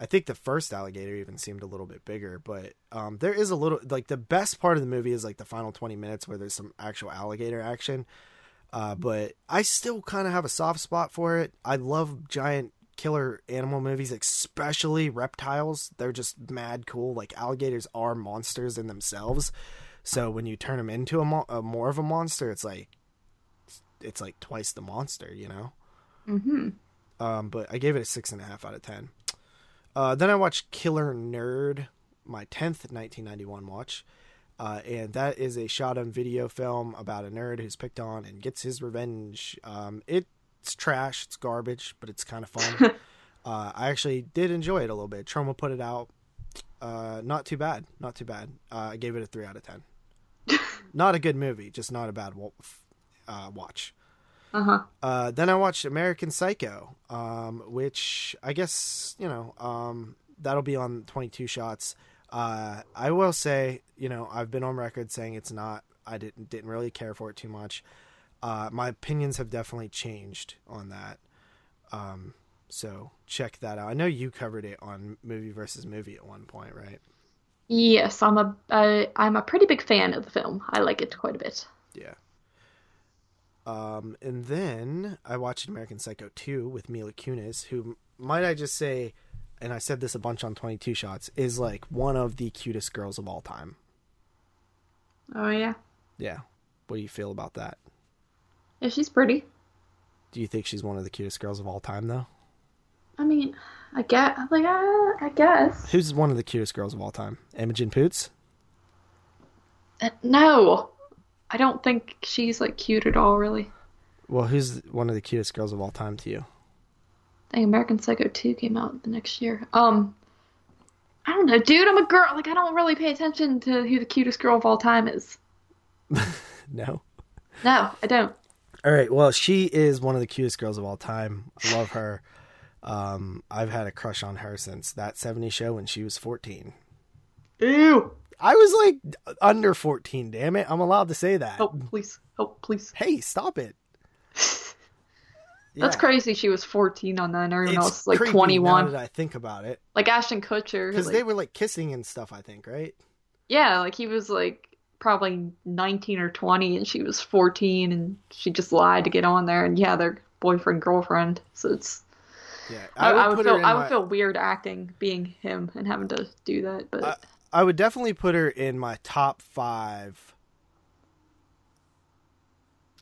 I think the first alligator even seemed a little bit bigger, but um, there is a little like the best part of the movie is like the final twenty minutes where there's some actual alligator action. Uh, but I still kind of have a soft spot for it. I love giant killer animal movies, especially reptiles. They're just mad cool. Like alligators are monsters in themselves. So when you turn them into a, mo- a more of a monster, it's like it's like twice the monster, you know. Mm-hmm. Um, but I gave it a six and a half out of ten. Uh, then I watched Killer Nerd, my tenth 1991 watch, uh, and that is a shot on video film about a nerd who's picked on and gets his revenge. Um, it's trash, it's garbage, but it's kind of fun. uh, I actually did enjoy it a little bit. Troma put it out. Uh, not too bad, not too bad. Uh, I gave it a three out of ten. not a good movie, just not a bad uh, watch. Uh-huh. Uh, then I watched American Psycho, um, which I guess you know um, that'll be on 22 shots. Uh, I will say, you know, I've been on record saying it's not. I didn't didn't really care for it too much. Uh, my opinions have definitely changed on that. Um, so check that out. I know you covered it on Movie versus Movie at one point, right? Yes, I'm a I'm a pretty big fan of the film. I like it quite a bit. Yeah. Um, and then I watched American Psycho 2 with Mila Kunis, who, might I just say, and I said this a bunch on 22 Shots, is like one of the cutest girls of all time. Oh yeah. Yeah. What do you feel about that? Yeah, she's pretty. Do you think she's one of the cutest girls of all time, though? I mean, I get like uh, I guess. Who's one of the cutest girls of all time? Imogen Poots? Uh, no, I don't think she's like cute at all. Really. Well, who's one of the cutest girls of all time to you? I think American Psycho 2 came out the next year. Um, I don't know, dude. I'm a girl. Like, I don't really pay attention to who the cutest girl of all time is. No. No, I don't. All right. Well, she is one of the cutest girls of all time. I love her. Um, I've had a crush on her since that 70 show when she was 14. Ew. I was like under 14, damn it. I'm allowed to say that. Help, please. Help, please. Hey, stop it. That's crazy. She was 14 on that, and everyone It's else like 21. Now that I think about it. Like Ashton Kutcher. Because like- they were like kissing and stuff, I think, right? Yeah, like he was like probably 19 or 20 and she was 14 and she just lied to get on there and yeah, they're boyfriend girlfriend. So it's Yeah. I, I would, put feel her in I would my- feel weird acting being him and having to do that, but I, I would definitely put her in my top five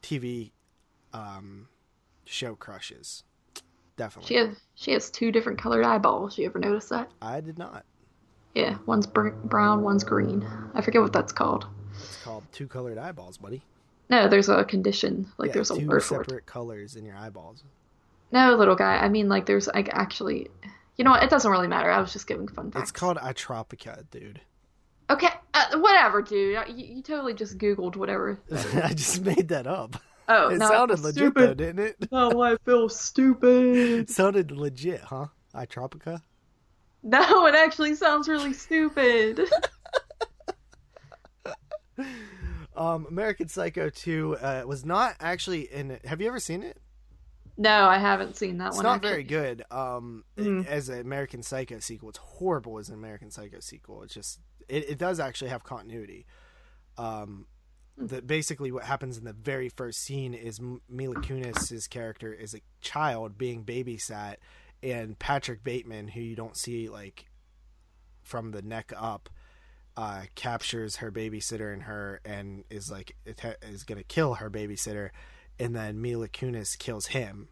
TV um, show crushes. Definitely. she has she has two different colored eyeballs. You ever notice that? I did not. Yeah, one's br- brown, one's green. I forget what that's called. It's called two colored eyeballs, buddy. No, there's a condition. Like yeah, there's a two word for it. separate colors in your eyeballs. No, little guy. I mean, like there's like actually. You know what? It doesn't really matter. I was just giving fun facts. It's called itropica, dude. Okay, uh, whatever, dude. You, you totally just Googled whatever. I just made that up. Oh, It no, sounded legit stupid. though, didn't it? No, I feel stupid. Sounded legit, huh? Itropica. No, it actually sounds really stupid. Um, American Psycho 2 uh, was not actually in. it. Have you ever seen it? No, I haven't seen that It's one. It's not actually. very good. Um, Mm. as an American Psycho sequel, it's horrible as an American Psycho sequel. It's just it, it does actually have continuity. Um, Hmm. that basically what happens in the very first scene is Mila Kunis's character is a child being babysat, and Patrick Bateman, who you don't see like from the neck up, uh, captures her babysitter and her, and is like is gonna kill her babysitter, and then Mila Kunis kills him,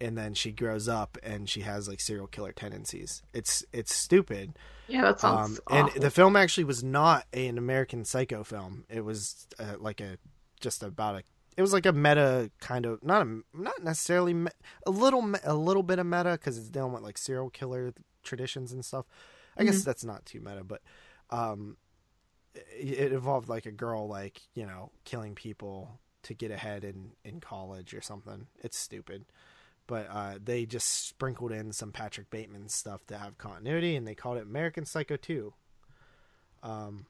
and then she grows up and she has like serial killer tendencies. It's it's stupid. Yeah, that Um, sounds and the film actually was not an American Psycho film. It was uh, like a just about a. It was like a meta kind of not a not necessarily me, a little a little bit of meta because it's dealing with like serial killer traditions and stuff. I guess that's not too meta, but um, it, it involved like a girl like you know killing people to get ahead in in college or something. It's stupid but uh, they just sprinkled in some Patrick Bateman stuff to have continuity, and they called it American Psycho 2. Um,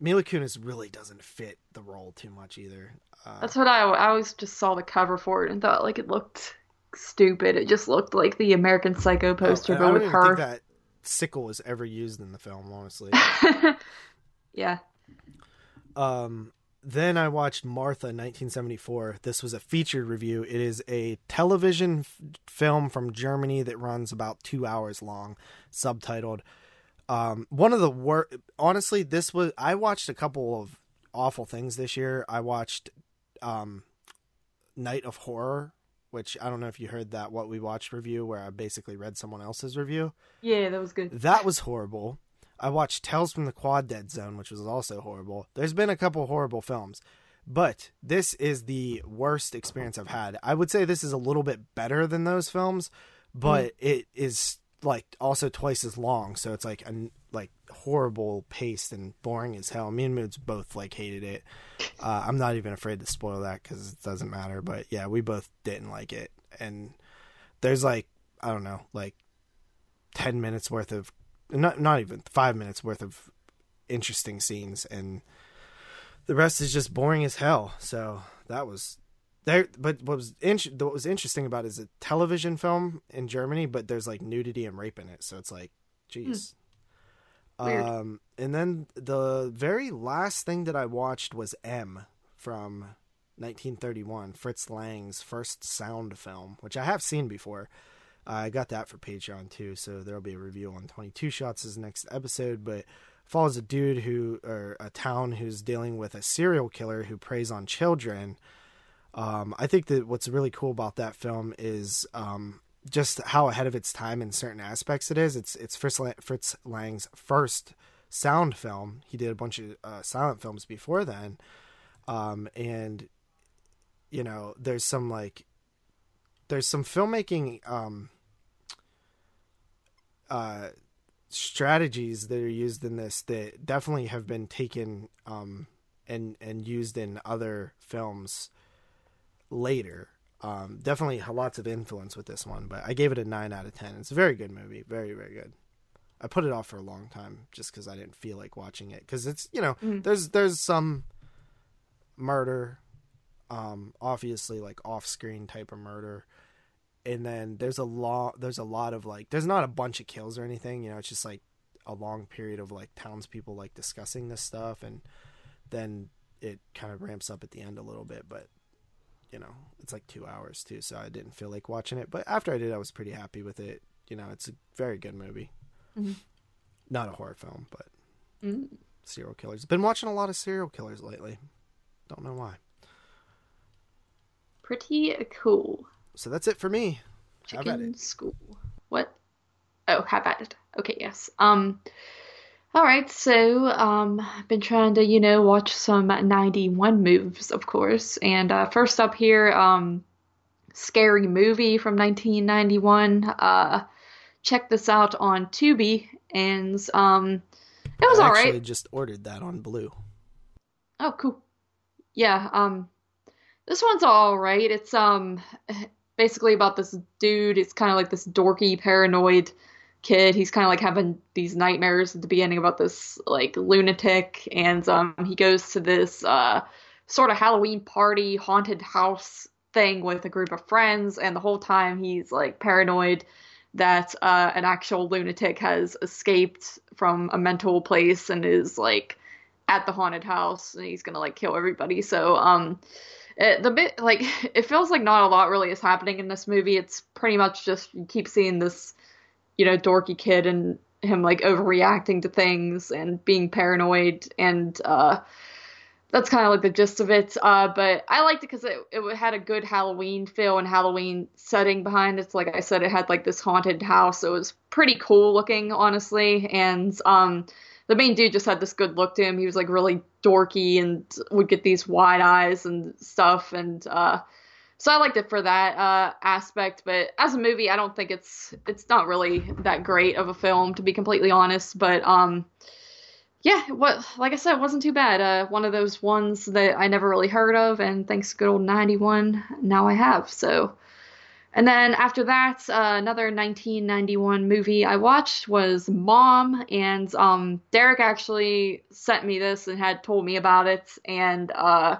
Mila Kunis really doesn't fit the role too much either. Uh, That's what I, I always just saw the cover for it and thought like it looked stupid. It just looked like the American Psycho poster, I but with her. think that sickle was ever used in the film, honestly. yeah. Um, then I watched Martha 1974. This was a featured review. It is a television f- film from Germany that runs about two hours long, subtitled. Um, one of the worst. Honestly, this was. I watched a couple of awful things this year. I watched um, Night of Horror, which I don't know if you heard that What We Watched review, where I basically read someone else's review. Yeah, that was good. That was horrible. I watched Tales from the Quad Dead Zone, which was also horrible. There's been a couple horrible films, but this is the worst experience I've had. I would say this is a little bit better than those films, but it is like also twice as long, so it's like a like horrible paced and boring as hell. Me and Moods both like hated it. Uh, I'm not even afraid to spoil that because it doesn't matter. But yeah, we both didn't like it, and there's like I don't know, like ten minutes worth of not not even five minutes worth of interesting scenes, and the rest is just boring as hell. So that was there. But what was in, what was interesting about it is a television film in Germany, but there's like nudity and rape in it. So it's like, jeez. Weird. Um, and then the very last thing that I watched was M from 1931, Fritz Lang's first sound film, which I have seen before. I got that for Patreon too, so there'll be a review on 22 Shots as next episode. But follows a dude who, or a town who's dealing with a serial killer who preys on children. Um, I think that what's really cool about that film is um, just how ahead of its time in certain aspects it is. It's it's Fritz, Lang, Fritz Lang's first sound film. He did a bunch of uh, silent films before then, um, and you know, there's some like there's some filmmaking um, uh, strategies that are used in this that definitely have been taken um, and and used in other films later. Um, definitely lots of influence with this one, but I gave it a nine out of ten. It's a very good movie, very very good. I put it off for a long time just because I didn't feel like watching it because it's you know Mm. there's there's some murder, um, obviously like off screen type of murder, and then there's a lot there's a lot of like there's not a bunch of kills or anything you know it's just like a long period of like townspeople like discussing this stuff and then it kind of ramps up at the end a little bit but you know it's like two hours too so i didn't feel like watching it but after i did i was pretty happy with it you know it's a very good movie Mhm. not a horror film but Mm. serial killers been watching a lot of serial killers lately don't know why Pretty cool. So that's it for me How about Chicken school. What? Oh, how about it. Okay, yes. Um, all right. So, um, I've been trying to, you know, watch some 91 moves, of course. And uh, first up here, um, Scary Movie from 1991. Uh, check this out on Tubi, and um, it was all right. I all actually just ordered that on blue Oh, cool. Yeah, um this one's all right. It's um basically about this dude. It's kind of like this dorky, paranoid kid. He's kind of like having these nightmares at the beginning about this like lunatic, and um, he goes to this uh, sort of Halloween party, haunted house thing with a group of friends, and the whole time he's like paranoid that uh, an actual lunatic has escaped from a mental place and is like at the haunted house, and he's gonna like kill everybody. So um. It, the bit like it feels like not a lot really is happening in this movie. It's pretty much just you keep seeing this you know, dorky kid and him like overreacting to things and being paranoid and uh that's kind of like the gist of it. Uh, but I liked it because it, it had a good Halloween feel and Halloween setting behind it. Like I said, it had like this haunted house. It was pretty cool looking, honestly. And um, the main dude just had this good look to him. He was like really dorky and would get these wide eyes and stuff. And uh, so I liked it for that uh, aspect, but as a movie, I don't think it's it's not really that great of a film to be completely honest. But um, yeah, what like I said, it wasn't too bad. Uh, one of those ones that I never really heard of, and thanks good old '91, now I have. So, and then after that, uh, another 1991 movie I watched was Mom, and um, Derek actually sent me this and had told me about it, and uh,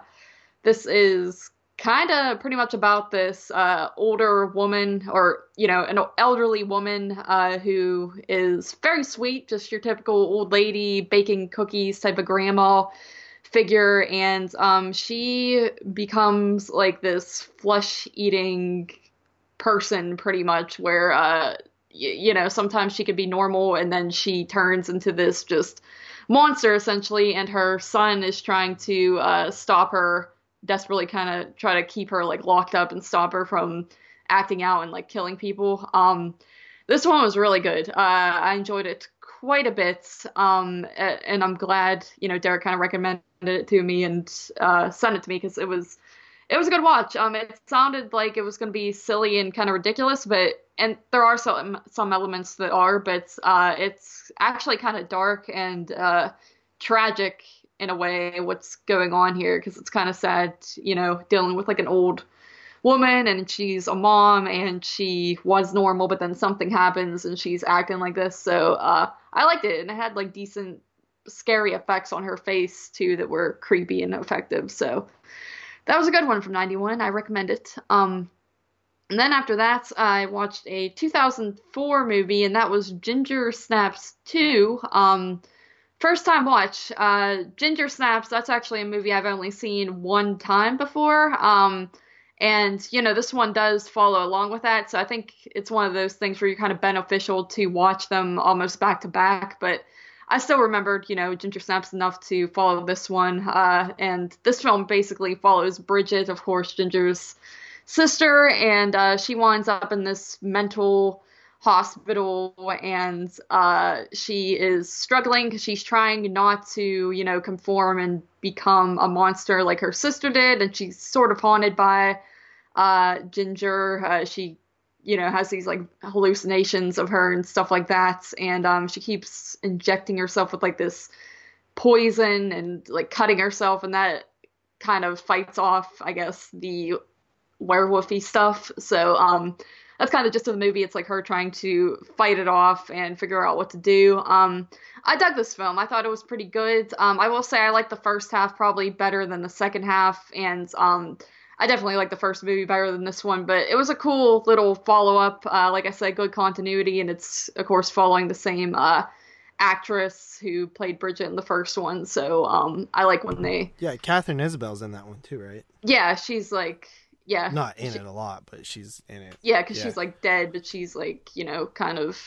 this is kind of pretty much about this uh, older woman or you know an elderly woman uh, who is very sweet just your typical old lady baking cookies type of grandma figure and um, she becomes like this flesh eating person pretty much where uh, y- you know sometimes she could be normal and then she turns into this just monster essentially and her son is trying to uh, stop her desperately kind of try to keep her like locked up and stop her from acting out and like killing people. Um, this one was really good. Uh, I enjoyed it quite a bit, um, and I'm glad you know Derek kind of recommended it to me and uh, sent it to me because it was it was a good watch. Um, it sounded like it was going to be silly and kind of ridiculous, but and there are some some elements that are, but uh, it's actually kind of dark and uh, tragic in a way what's going on here because it's kind of sad, you know, dealing with like an old woman and she's a mom and she was normal, but then something happens and she's acting like this. So uh, I liked it and it had like decent scary effects on her face too that were creepy and effective. So that was a good one from 91. I recommend it. Um, and then after that, I watched a 2004 movie, and that was Ginger Snaps 2. Um, First time watch. Uh, Ginger Snaps. That's actually a movie I've only seen one time before. Um, and you know this one does follow along with that, so I think it's one of those things where you're kind of beneficial to watch them almost back to back. But I still remembered, you know, Ginger Snaps enough to follow this one. Uh, and this film basically follows Bridget, of course, Ginger's sister, and uh, she winds up in this mental hospital and uh, she is struggling because she's trying not to, you know, conform and become a monster like her sister did. And she's sort of haunted by uh, Ginger. Uh, she, you know, has these like hallucinations of her and stuff like that. And um, she keeps injecting herself with like this poison and like cutting herself. And that kind of fights off, I guess, the werewolfy stuff. So, um, that's kind of just in the movie. It's like her trying to fight it off and figure out what to do. Um, I dug this film. I thought it was pretty good. Um, I will say I like the first half probably better than the second half, and um, I definitely like the first movie better than this one. But it was a cool little follow up. Uh, like I said, good continuity, and it's of course following the same uh, actress who played Bridget in the first one. So um, I like when they yeah, Katharine Isabelle's in that one too, right? Yeah, she's like yeah not in she, it a lot but she's in it yeah because yeah. she's like dead but she's like you know kind of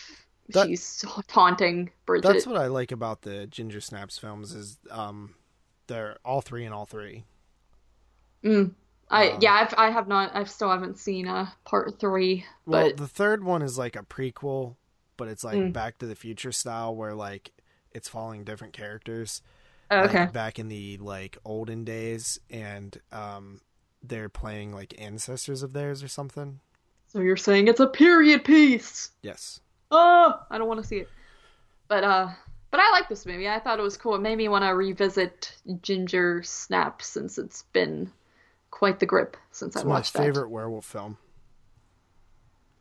that, she's taunting bridget that's what i like about the ginger snaps films is um they're all three and all three mm. I um, yeah I've, I have not I still haven't seen a uh, part three. Well, but... the third one is like a prequel, but it's like mm. Back to the Future style, where like it's following different characters. Oh, okay. Like, back in the like olden days, and um, they're playing like ancestors of theirs or something. So you're saying it's a period piece? Yes. Oh, I don't want to see it. But uh, but I like this movie. I thought it was cool. It made me want to revisit Ginger Snap since it's been quite the grip since it's I watched that. my favorite werewolf film.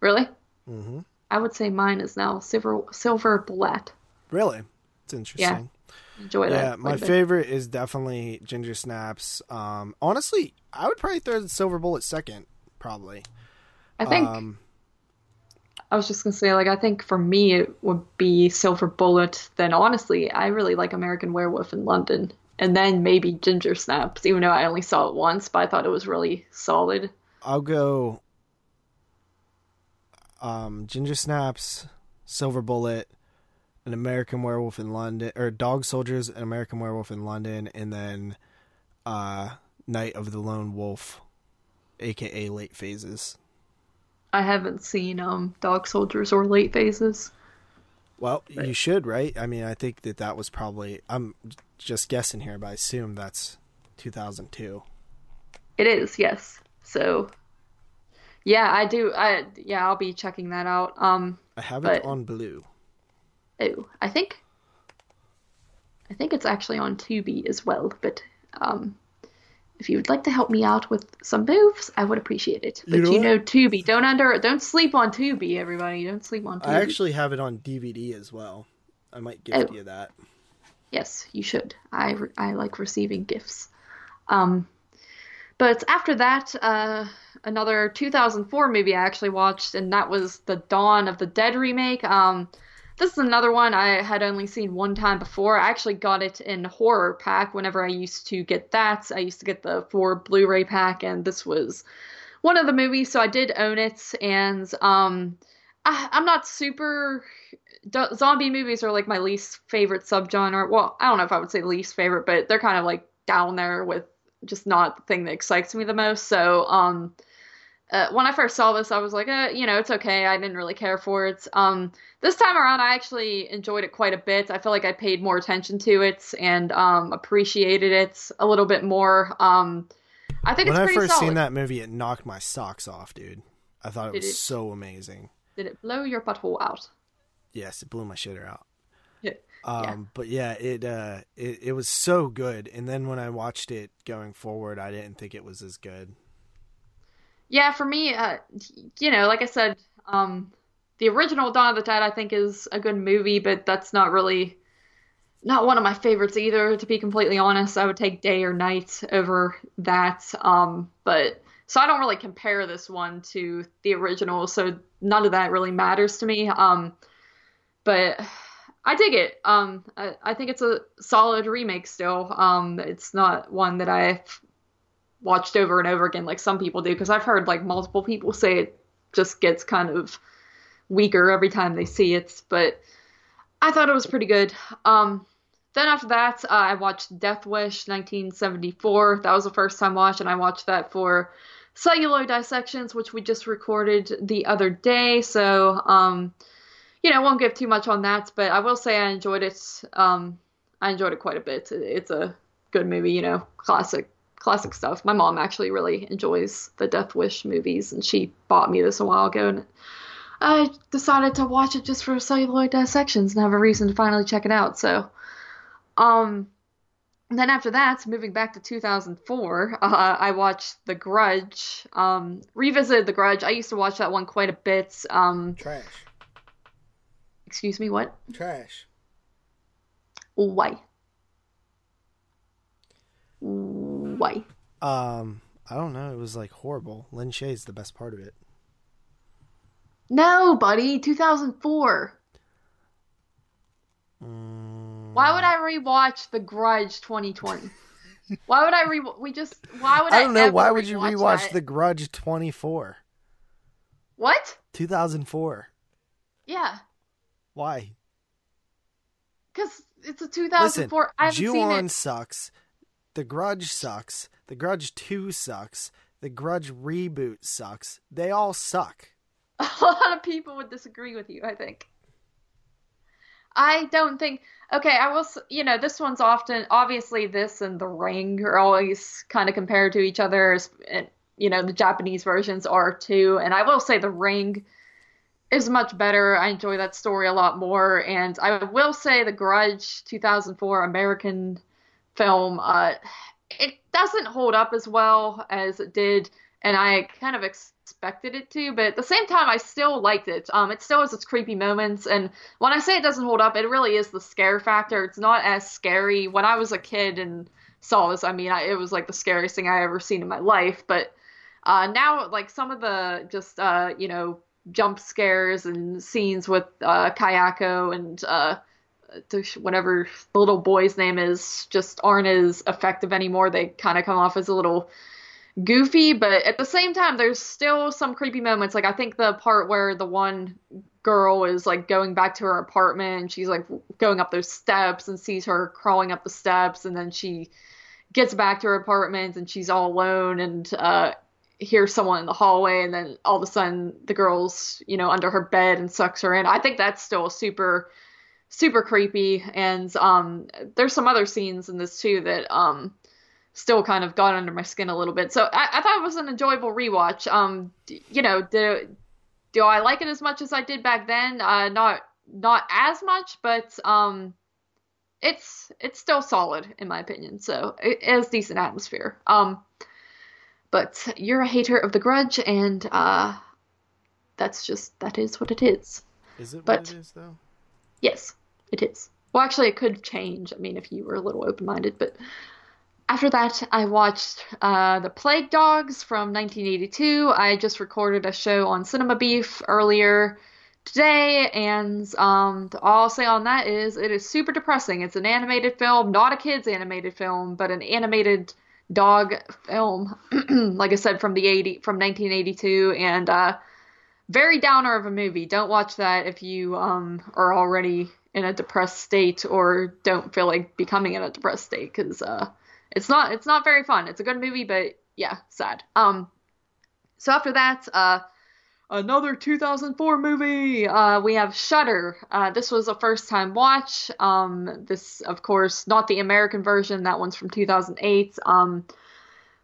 Really? Mm-hmm. I would say mine is now Silver Silver Bullet. Really, it's interesting. Yeah, enjoy that. Yeah, my favorite is definitely Ginger Snaps. Um, honestly, I would probably throw the Silver Bullet second, probably. I think. Um, I was just gonna say, like, I think for me it would be Silver Bullet. Then honestly, I really like American Werewolf in London, and then maybe Ginger Snaps, even though I only saw it once, but I thought it was really solid. I'll go um, Ginger Snaps, Silver Bullet, An American Werewolf in London, or Dog Soldiers, An American Werewolf in London, and then uh, Night of the Lone Wolf, aka Late Phases. I haven't seen um Dog Soldiers or Late Phases. Well, but... you should, right? I mean, I think that that was probably. I'm just guessing here, but I assume that's 2002. It is, yes. So, yeah, I do. I yeah, I'll be checking that out. Um, I have it on Blue. Oh, I think. I think it's actually on Tubi as well, but um, if you would like to help me out with some moves, I would appreciate it. But you know, you know Tubi, don't under, don't sleep on Tubi, everybody. Don't sleep on Tubi. I actually have it on DVD as well. I might gift oh. you that. Yes, you should. I I like receiving gifts. Um, but after that, uh, another 2004 movie I actually watched, and that was the Dawn of the Dead remake. Um, this is another one I had only seen one time before. I actually got it in horror pack whenever I used to get that. I used to get the four Blu-ray pack, and this was one of the movies, so I did own it. And um, I, am not super. Zombie movies are like my least favorite subgenre. Well, I don't know if I would say least favorite, but they're kind of like down there with just not the thing that excites me the most. So, um, uh, when I first saw this, I was like, eh, you know, it's okay. I didn't really care for it. Um, this time around, I actually enjoyed it quite a bit. I feel like I paid more attention to it and um, appreciated it a little bit more. Um, I think when I first solid. seen that movie, it knocked my socks off, dude. I thought it did was it, so amazing. Did it blow your butthole out? Yes, it blew my shitter out. Yeah. Um, yeah. but yeah, it uh, it it was so good. And then when I watched it going forward, I didn't think it was as good. Yeah, for me, uh, you know, like I said, um, the original Dawn of the Dead I think is a good movie, but that's not really not one of my favorites either. To be completely honest, I would take Day or Night over that. Um, but so I don't really compare this one to the original, so none of that really matters to me. Um, but I dig it. Um, I, I, think it's a solid remake still. Um, it's not one that I've watched over and over again like some people do because I've heard like multiple people say it just gets kind of weaker every time they see it, but I thought it was pretty good. Um, then after that, uh, I watched Death Wish 1974. That was the first time watch, and I watched that for celluloid dissections, which we just recorded the other day. So, um, you know, I won't give too much on that, but I will say I enjoyed it. Um, I enjoyed it quite a bit. It's a good movie, you know, classic classic stuff. My mom actually really enjoys the Death Wish movies, and she bought me this a while ago, and I decided to watch it just for celluloid dissections and have a reason to finally check it out. So, um, then after that, moving back to 2004, uh, I watched The Grudge. Um, revisited The Grudge. I used to watch that one quite a bit. Um, Trash. Excuse me, what? Trash. Why? Why? Um, I don't know. It was like horrible. Lin Shaye's the best part of it. No, buddy, 2004. Mm. Why would I rewatch The Grudge 2020? why would I re? We just. Why would I? I don't know. Why would you rewatch that? The Grudge 24? What? 2004. Yeah. Why? Because it's a 2004. Listen, I haven't Ju-on seen it. sucks. The Grudge sucks. The Grudge 2 sucks. The Grudge reboot sucks. They all suck. A lot of people would disagree with you, I think. I don't think. Okay, I will. You know, this one's often obviously this and The Ring are always kind of compared to each other. And you know, the Japanese versions are too. And I will say The Ring is much better. I enjoy that story a lot more. And I will say The Grudge 2004 American film, uh, it doesn't hold up as well as it did, and I kind of expected it to, but at the same time, I still liked it. Um, it still has its creepy moments, and when I say it doesn't hold up, it really is the scare factor. It's not as scary. When I was a kid and saw this, I mean, I, it was like the scariest thing I ever seen in my life. But uh, now, like some of the just uh, you know jump scares and scenes with uh, Kayako and uh, whatever the little boy's name is just aren't as effective anymore. They kind of come off as a little goofy, but at the same time, there's still some creepy moments. Like I think the part where the one girl is like going back to her apartment and she's like going up those steps and sees her crawling up the steps, and then she gets back to her apartment and she's all alone and uh, hears someone in the hallway, and then all of a sudden the girl's you know under her bed and sucks her in. I think that's still super super creepy and um there's some other scenes in this too that um still kind of got under my skin a little bit. So I, I thought it was an enjoyable rewatch. Um, you know, do do I like it as much as I did back then? Uh, not not as much, but um, it's it's still solid in my opinion. So it has decent atmosphere. Um, but you're a hater of The Grudge, and uh, that's just that is what it is. Is it but, what it is though? Yes, it is. Well, actually, it could change. I mean, if you were a little open-minded, but after that, I watched uh, The Plague Dogs from 1982. I just recorded a show on Cinema Beef earlier today, and um, all I'll say on that is it is super depressing. It's an animated film, not a kids' animated film, but an animated dog film. like I said, from the 80 from 1982, and uh, very downer of a movie. Don't watch that if you um, are already in a depressed state or don't feel like becoming in a depressed state, because uh, it's not it's not very fun. It's a good movie, but yeah, sad. Um, so after that, uh, another 2004 movie. Uh, we have Shutter. Uh, this was a first time watch. Um, this, of course, not the American version. That one's from 2008. Um,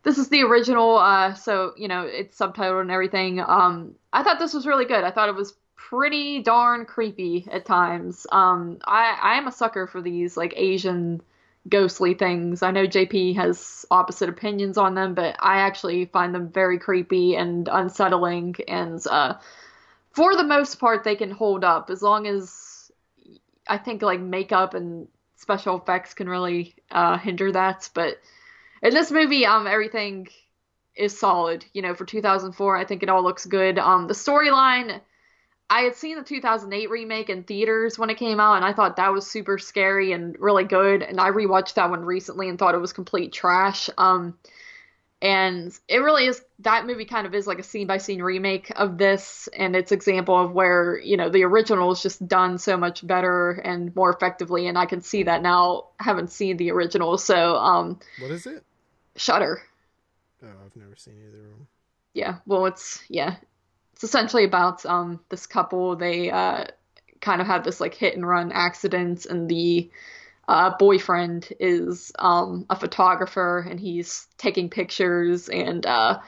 this is the original. Uh, so you know it's subtitled and everything. Um, I thought this was really good. I thought it was pretty darn creepy at times. Um, I I am a sucker for these like Asian ghostly things. I know JP has opposite opinions on them, but I actually find them very creepy and unsettling. And uh, for the most part, they can hold up as long as I think like makeup and special effects can really uh, hinder that. But in this movie, um, everything is solid. You know, for 2004, I think it all looks good. Um, the storyline I had seen the 2008 remake in theaters when it came out, and I thought that was super scary and really good. And I rewatched that one recently and thought it was complete trash. Um, and it really is that movie kind of is like a scene by scene remake of this, and it's example of where you know the original is just done so much better and more effectively. And I can see that now, haven't seen the original. So, um, what is it? Shutter. Oh, I've never seen either of them. Yeah, well, it's yeah, it's essentially about um this couple. They uh kind of had this like hit and run accident, and the uh, boyfriend is um a photographer, and he's taking pictures and uh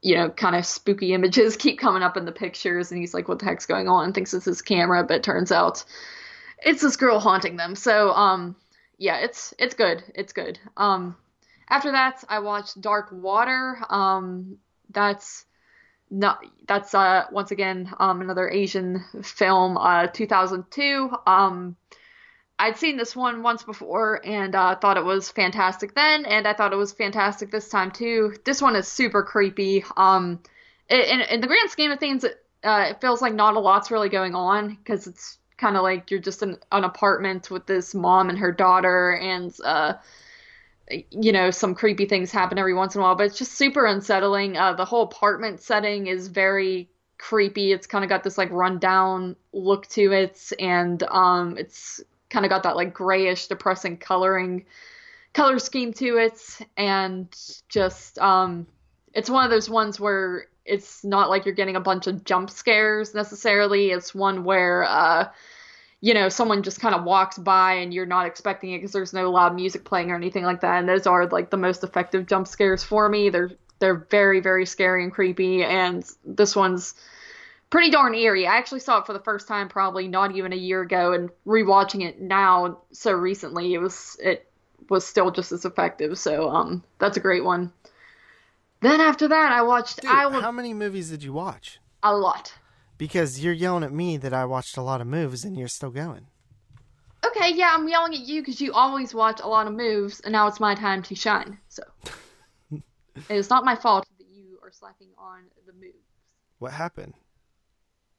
you know, kind of spooky images keep coming up in the pictures, and he's like, "What the heck's going on?" Thinks it's his camera, but turns out it's this girl haunting them. So, um, yeah, it's it's good. It's good. Um, after that, I watched Dark Water. Um, that's not that's uh once again um another Asian film uh 2002 um I'd seen this one once before and uh, thought it was fantastic then, and I thought it was fantastic this time too. This one is super creepy. Um, in, in the grand scheme of things, it, uh, it feels like not a lot's really going on because it's kind of like you're just in an apartment with this mom and her daughter, and uh, you know, some creepy things happen every once in a while, but it's just super unsettling. Uh, the whole apartment setting is very creepy. It's kind of got this like rundown look to it, and um, it's kind of got that like grayish, depressing coloring color scheme to it, and just um, it's one of those ones where it's not like you're getting a bunch of jump scares necessarily. It's one where uh, you know, someone just kind of walks by and you're not expecting it because there's no loud music playing or anything like that. And those are like the most effective jump scares for me. They're they're very very scary and creepy. And this one's pretty darn eerie. I actually saw it for the first time probably not even a year ago, and rewatching it now so recently, it was it was still just as effective. So um, that's a great one. Then after that, I watched Dude, I will how many movies did you watch? a lot. Because you're yelling at me that I watched a lot of moves and you're still going. Okay, yeah, I'm yelling at you because you always watch a lot of moves, and now it's my time to shine. So it's not my fault that you are slacking on the moves. What happened?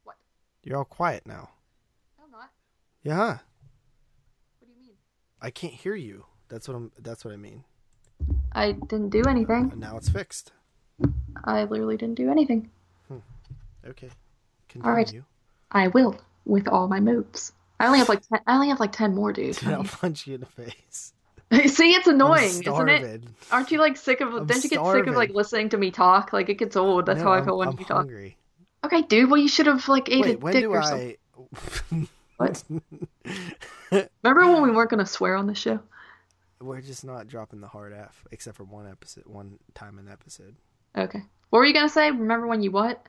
What? You're all quiet now. No, I'm not. Yeah. What do you mean? I can't hear you. That's what I'm that's what I mean. I didn't do anything. And now it's fixed. I literally didn't do anything. Hmm. Okay. All right. I will with all my moves. I only have like ten, I only have like ten more, dude. Dude, I'll punch you in the face. See, it's annoying, isn't it? Aren't you like sick of? I'm don't you get sick of like listening to me talk? Like it gets old. That's No, how I feel when I'm you talk. hungry. Okay, dude. Well, you should have like ate a when dick do or something. I What? Remember when we weren't gonna swear on the show? We're just not dropping the hard F except for one episode one time in an episode. Okay. What were you gonna say? Remember when you what?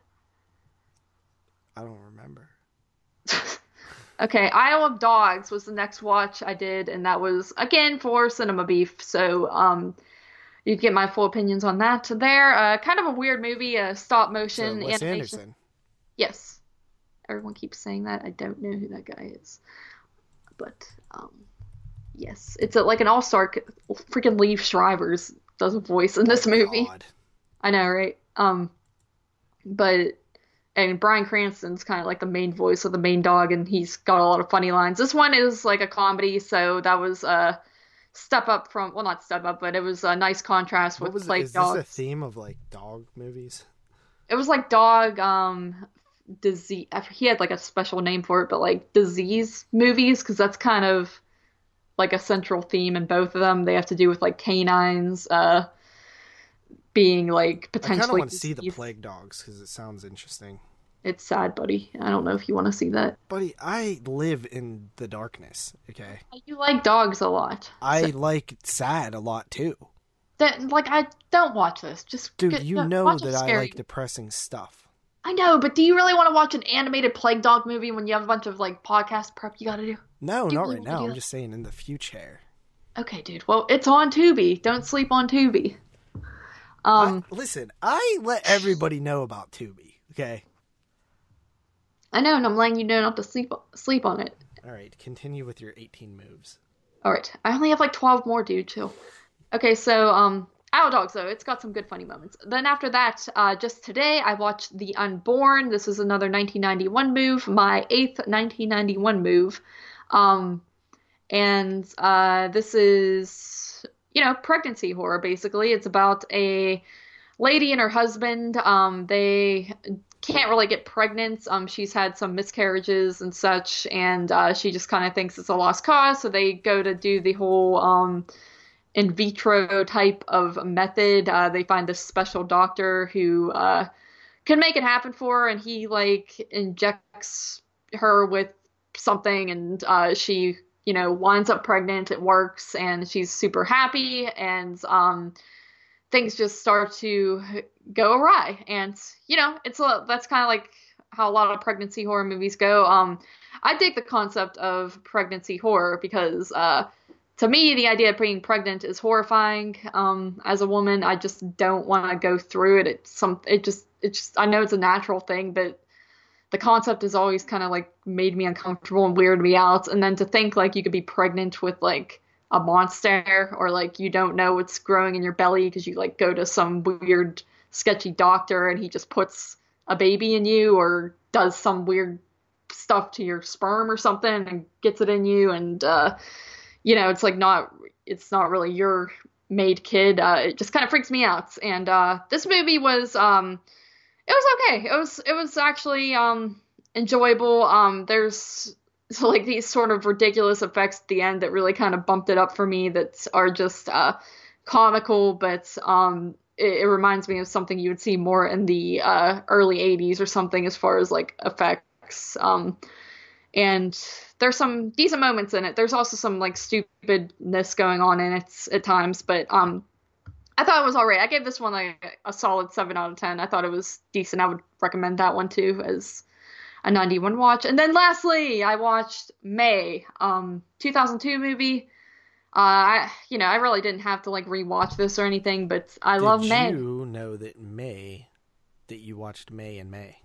I don't remember. Okay, Isle of Dogs was the next watch I did, and that was again for Cinema Beef. So, um, you get my full opinions on that there. Uh, kind of a weird movie, a stop So motion Wes animation. Anderson. Yes, everyone keeps saying that. I don't know who that guy is, but um, yes, it's a, like an all-star. Freaking Liev Schreibers does a voice in this movie. God. I know, right? Um, but and Bryan Cranston's kind of like the main voice of the main dog, and he's got a lot of funny lines. This one is like a comedy, so that was a step up from well, not step up, but it was a nice contrast What with was like is dogs. this a theme of like dog movies? It was like dog um disease. He had like a special name for it, but like disease movies because that's kind of like a central theme in both of them. They have to do with like canines uh being like potentially. I kind of want to see the plague dogs because it sounds interesting. It's sad, buddy. I don't know if you want to see that. Buddy, I live in the darkness. Okay, You like dogs a lot. I So- like sad a lot too, that like I don't watch this. Just dude. get- you don't- know that I like depressing stuff. I know, but do you really want to watch an animated plague dog movie when you have a bunch of like podcast prep you got to do? No, Do not right now. I'm just saying in the future. Okay, dude. Well, it's on Tubi. Don't sleep on Tubi. Um, I, listen, I let everybody know about Tubi. Okay. I know, and I'm letting you know not to sleep sleep on it. All right. Continue with your 18 moves. All right, I only have like 12 more, dude. Chill. Okay, so um, Owl Dogs though, it's got some good funny moments. Then after that, uh, just today I watched The Unborn. This is another 1991 move, my eighth 1991 move, um, and uh, this is you know pregnancy horror basically. It's about a lady and her husband. Um, they can't really get pregnant. Um, she's had some miscarriages and such, and uh, she just kind of thinks it's a lost cause. So they go to do the whole um, in vitro type of method. Uh, they find this special doctor who uh, can make it happen for her, and he like injects her with something, and uh, she you know winds up pregnant. It works, and she's super happy, and um, things just start to go awry. And you know, it's a, that's kind of like how a lot of pregnancy horror movies go. Um, I dig the concept of pregnancy horror because uh, to me, the idea of being pregnant is horrifying. Um, as a woman, I just don't want to go through it. It's some, it just, it just, I know it's a natural thing, but the concept has always kind of like made me uncomfortable and weirded me out. And then to think like you could be pregnant with like a monster or like you don't know what's growing in your belly because you like go to some weird sketchy doctor and he just puts a baby in you or does some weird stuff to your sperm or something and gets it in you. And uh you know it's like not it's not really your made kid. Uh it just kind of freaks me out. And uh this movie was um it was okay. It was it was actually um enjoyable. Um there's so like these sort of ridiculous effects at the end that really kind of bumped it up for me that are just uh comical but um it, it reminds me of something you would see more in the uh early 80s or something as far as like effects. Um and there's some decent moments in it. There's also some like stupidness going on in it at times, but um, I thought it was alright. I gave this one like a solid seven out of ten. I thought it was decent. I would recommend that one too as a 91 watch. And then lastly, I watched May, um, 2002 movie. Uh, I, you know, I really didn't have to like rewatch this or anything, but I Did love May. you know that May, that you watched May and May?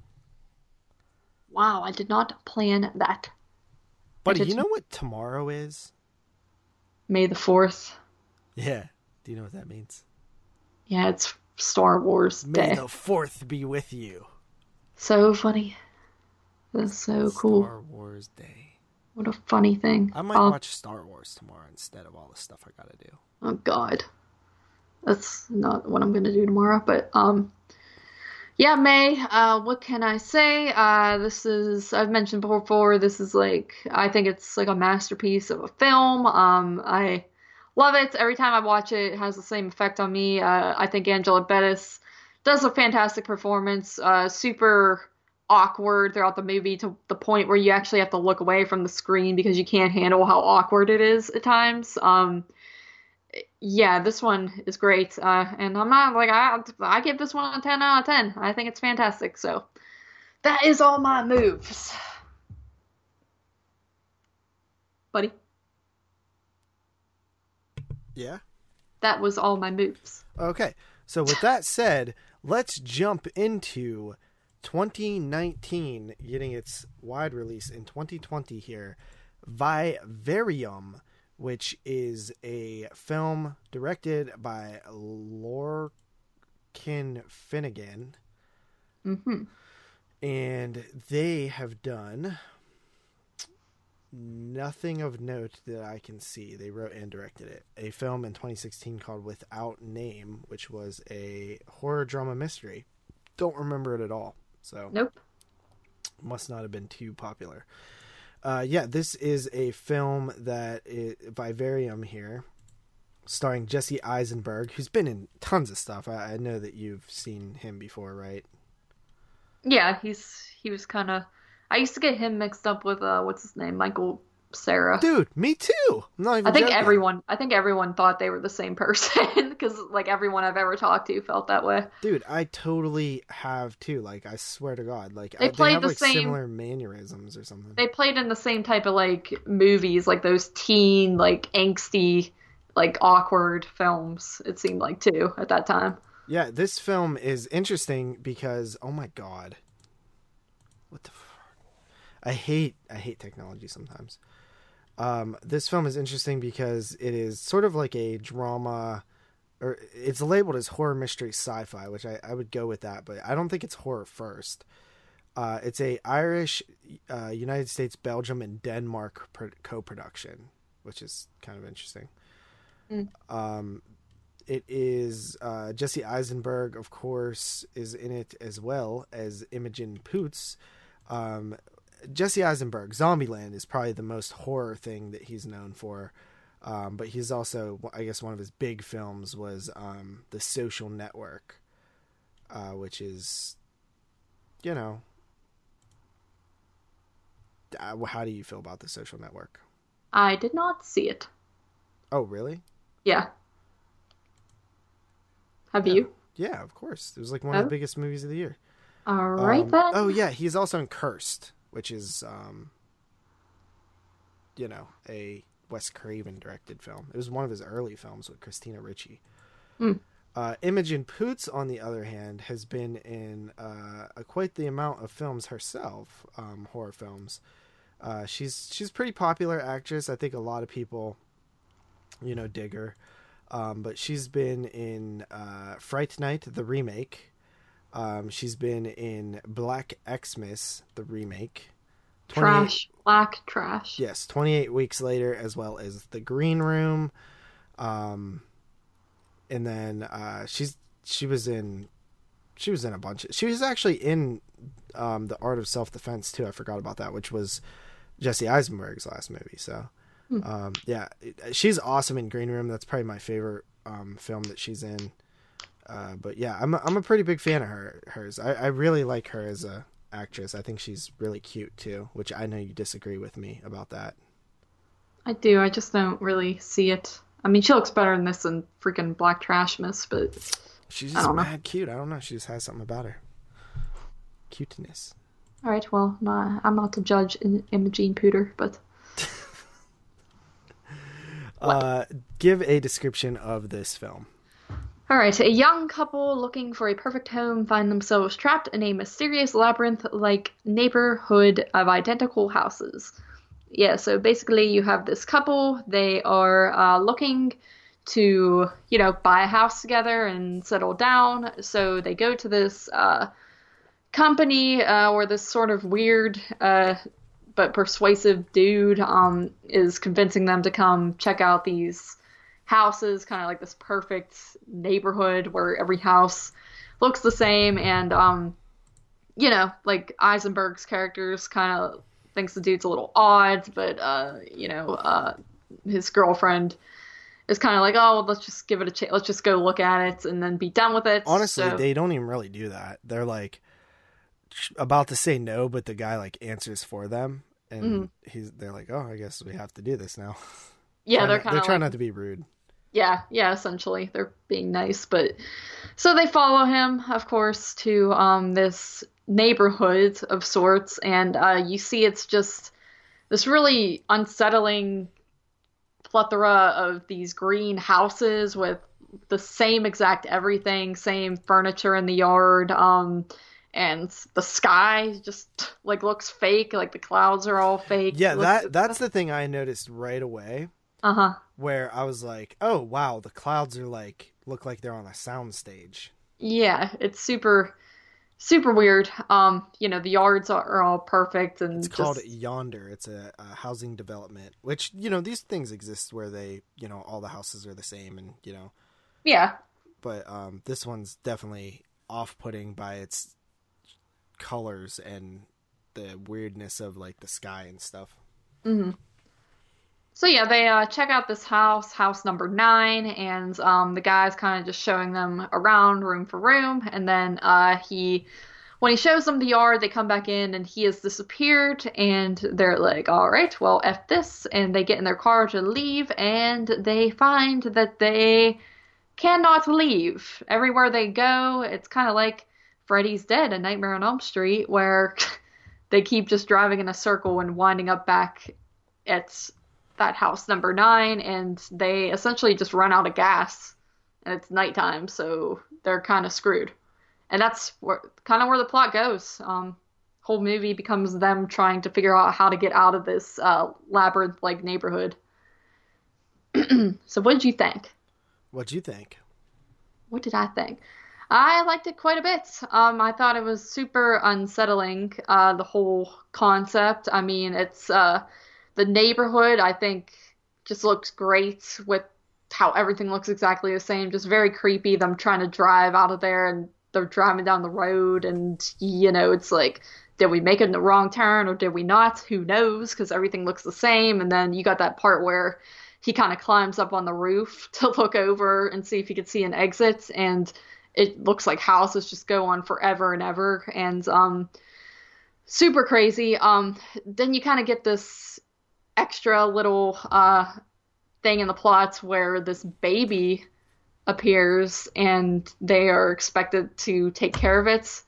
Wow, I did not plan that. But you know what tomorrow is? May the 4th. Yeah. Do you know what that means? Yeah, it's Star Wars May Day. the fourth be with you. So funny. That's so cool. Star Wars Day. What a funny thing. I might Oh, watch Star Wars tomorrow instead of all the stuff I gotta do. Oh God, that's not what I'm gonna do tomorrow. But um, yeah, May. Uh, what can I say? Uh, this is I've mentioned before. This is like I think it's like a masterpiece of a film. Um, I love it. Every time I watch it, it has the same effect on me. Uh, I think Angela Bettis does a fantastic performance. Uh, super awkward throughout the movie to the point where you actually have to look away from the screen because you can't handle how awkward it is at times. Um, yeah, this one is great. Uh, and I'm not like I I give this one a 10 out of 10. I think it's fantastic. So that is all my moves. Buddy, Yeah. that was all my moves. Okay. So with that said, let's jump into 2019 getting its wide release in 2020 here. Vivarium, which is a film directed by Lorcan Finnegan. hmm and they have done nothing of note that I can see. They wrote and directed it. A film in 2016 called Without Name, which was a horror drama mystery. Don't remember it at all. So Nope. must not have been too popular. Uh, yeah, this is a film that is Vivarium here, starring Jesse Eisenberg, who's been in tons of stuff. I, I know that you've seen him before, right? Yeah, he's he was kind of. I used to get him mixed up with uh, what's his name, Michael Cera. Dude, me too. I'm not even I think joking. everyone. I think everyone thought they were the same person because like everyone I've ever talked to felt that way. Dude, I totally have too. Like, I swear to God, like They I, played have the like same- similar mannerisms or something. They played in the same type of like movies, like those teen, like angsty, like awkward films. It seemed like too at that time. Yeah, this film is interesting because oh my God, what the. F- I hate I hate technology sometimes. Um, this film is interesting because it is sort of like a drama, or it's labeled as horror mystery sci-fi, which I, I would go with that, but I don't think it's horror first. Uh, it's a Irish, uh, United States, Belgium, and Denmark pro- co-production, which is kind of interesting. Mm. Um, it is uh, Jesse Eisenberg, of course, is in it as well as Imogen Poots. Um, Jesse Eisenberg, Zombieland is probably the most horror thing that he's known for. Um, but he's also, I guess, one of his big films was um, The Social Network, uh, which is, you know, uh, how do you feel about The Social Network? I did not see it. Oh, really? Yeah. Have Yeah. you? Yeah, of course. It was like one of Oh. the biggest movies of the year. All right Um, then. Oh yeah, he's also in Cursed, which is um you know, a Wes Craven directed film. It was one of his early films with Christina Ricci. Hmm. Uh, Imogen Poots, on the other hand, has been in uh, a, quite the amount of films herself, um, horror films. Uh, she's she's a pretty popular actress. I think a lot of people, you know, dig her. Um, but she's been in uh, Fright Night, the remake. Um, she's been in Black Xmas, the remake. 28 trash. Black trash. Yes, 28 weeks later, as well as The Green Room. Um, and then uh, she's she was in she was in a bunch. Of, she was actually in um, the Art of Self Defense too. I forgot about that, which was Jesse Eisenberg's last movie. So Hmm. um, yeah, she's awesome in Green Room. That's probably my favorite um, film that she's in. Uh, but yeah, I'm a, I'm a pretty big fan of her. Hers, I, I really like her as a actress. I think she's really cute too, which I know you disagree with me about that. I do. I just don't really see it. I mean, she looks better in this than freaking Black Trashmas, but She's I just don't know. mad cute. I don't know. She just has something about her. Cuteness. all right. Well, nah, I'm not to judge in Imogene Pooter, but Uh, give a description of this film. All right, a young couple looking for a perfect home find themselves trapped in a mysterious labyrinth like neighborhood of identical houses. Yeah, so basically, you have this couple, they are uh, looking to, you know, buy a house together and settle down. So they go to this uh, company uh, where this sort of weird uh, but persuasive dude um, is convincing them to come check out these houses, kind of like this perfect neighborhood where every house looks the same. And, um, you know, like Eisenberg's characters kind of thinks the dude's a little odd, but, uh, you know, uh, his girlfriend is kind of like, oh, well, let's just give it a chance. Let's just go look at it and then be done with it. Honestly, So- they don't even really do that. They're like about to say no, but the guy like answers for them, and Mm-hmm. he's they're like, oh, I guess we have to do this now. yeah, they're kind they're trying like, not to be rude. Yeah, yeah, essentially. They're being nice, but so they follow him, of course, to um this neighborhood of sorts, and uh you see it's just this really unsettling plethora of these green houses with the same exact everything, same furniture in the yard, um and the sky just like looks fake, like the clouds are all fake. Yeah, that that's the thing I noticed right away, uh-huh. Where I was like, oh wow, the clouds are like look like they're on a sound stage. Yeah, it's super super weird. Um, you know, the yards are, are all perfect and It's just called Yonder. It's a, a housing development, which you know these things exist where they you know all the houses are the same, and you know, yeah, but um, this one's definitely off-putting by its colors and the weirdness of like the sky and stuff. So yeah, they uh, check out this house, house number nine, and um, the guy's kind of just showing them around room for room, and then uh, he, when he shows them the yard, they come back in, and he has disappeared, and they're like, "All right, well, f this," and they get in their car to leave, and they find that they cannot leave. Everywhere they go, it's kind of like Freddy's Dead, A Nightmare on Elm Street, where they keep just driving in a circle and winding up back at that house number nine, and they essentially just run out of gas, and it's nighttime, so they're kind of screwed. And that's kind of where the plot goes. Um, whole movie becomes them trying to figure out how to get out of this uh, labyrinth-like neighborhood. so, what did you think? What'd you think? What did I think? I liked it quite a bit. Um, I thought it was super unsettling, uh, the whole concept. I mean, it's uh, the neighborhood, I think, just looks great with how everything looks exactly the same. Just very creepy. Them trying to drive out of there and they're driving down the road, and you know, it's like, did we make it in the wrong turn or did we not? Who knows? Because everything looks the same. And then you got that part where he kind of climbs up on the roof to look over and see if he could see an exit, and it looks like houses just go on forever and ever, and um, super crazy. Um, then you kind of get this extra little uh thing in the plots where this baby appears and they are expected to take care of it.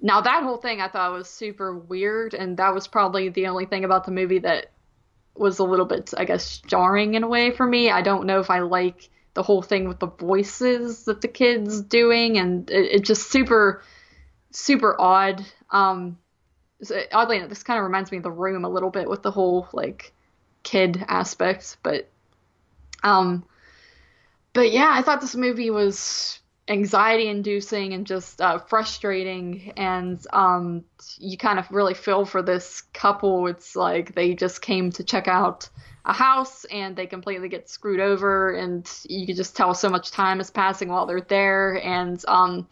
Now that whole thing I thought was super weird and that was probably the only thing about the movie that was a little bit I guess jarring in a way for me. I don't know if I like the whole thing with the voices that the kids doing and it, it just super super odd. Um so oddly enough, this kind of reminds me of the room a little bit with the whole like kid aspect, but um but yeah, I thought this movie was anxiety inducing and just uh, frustrating and um you kind of really feel for this couple. It's like they just came to check out a house and they completely get screwed over and you could just tell so much time is passing while they're there and um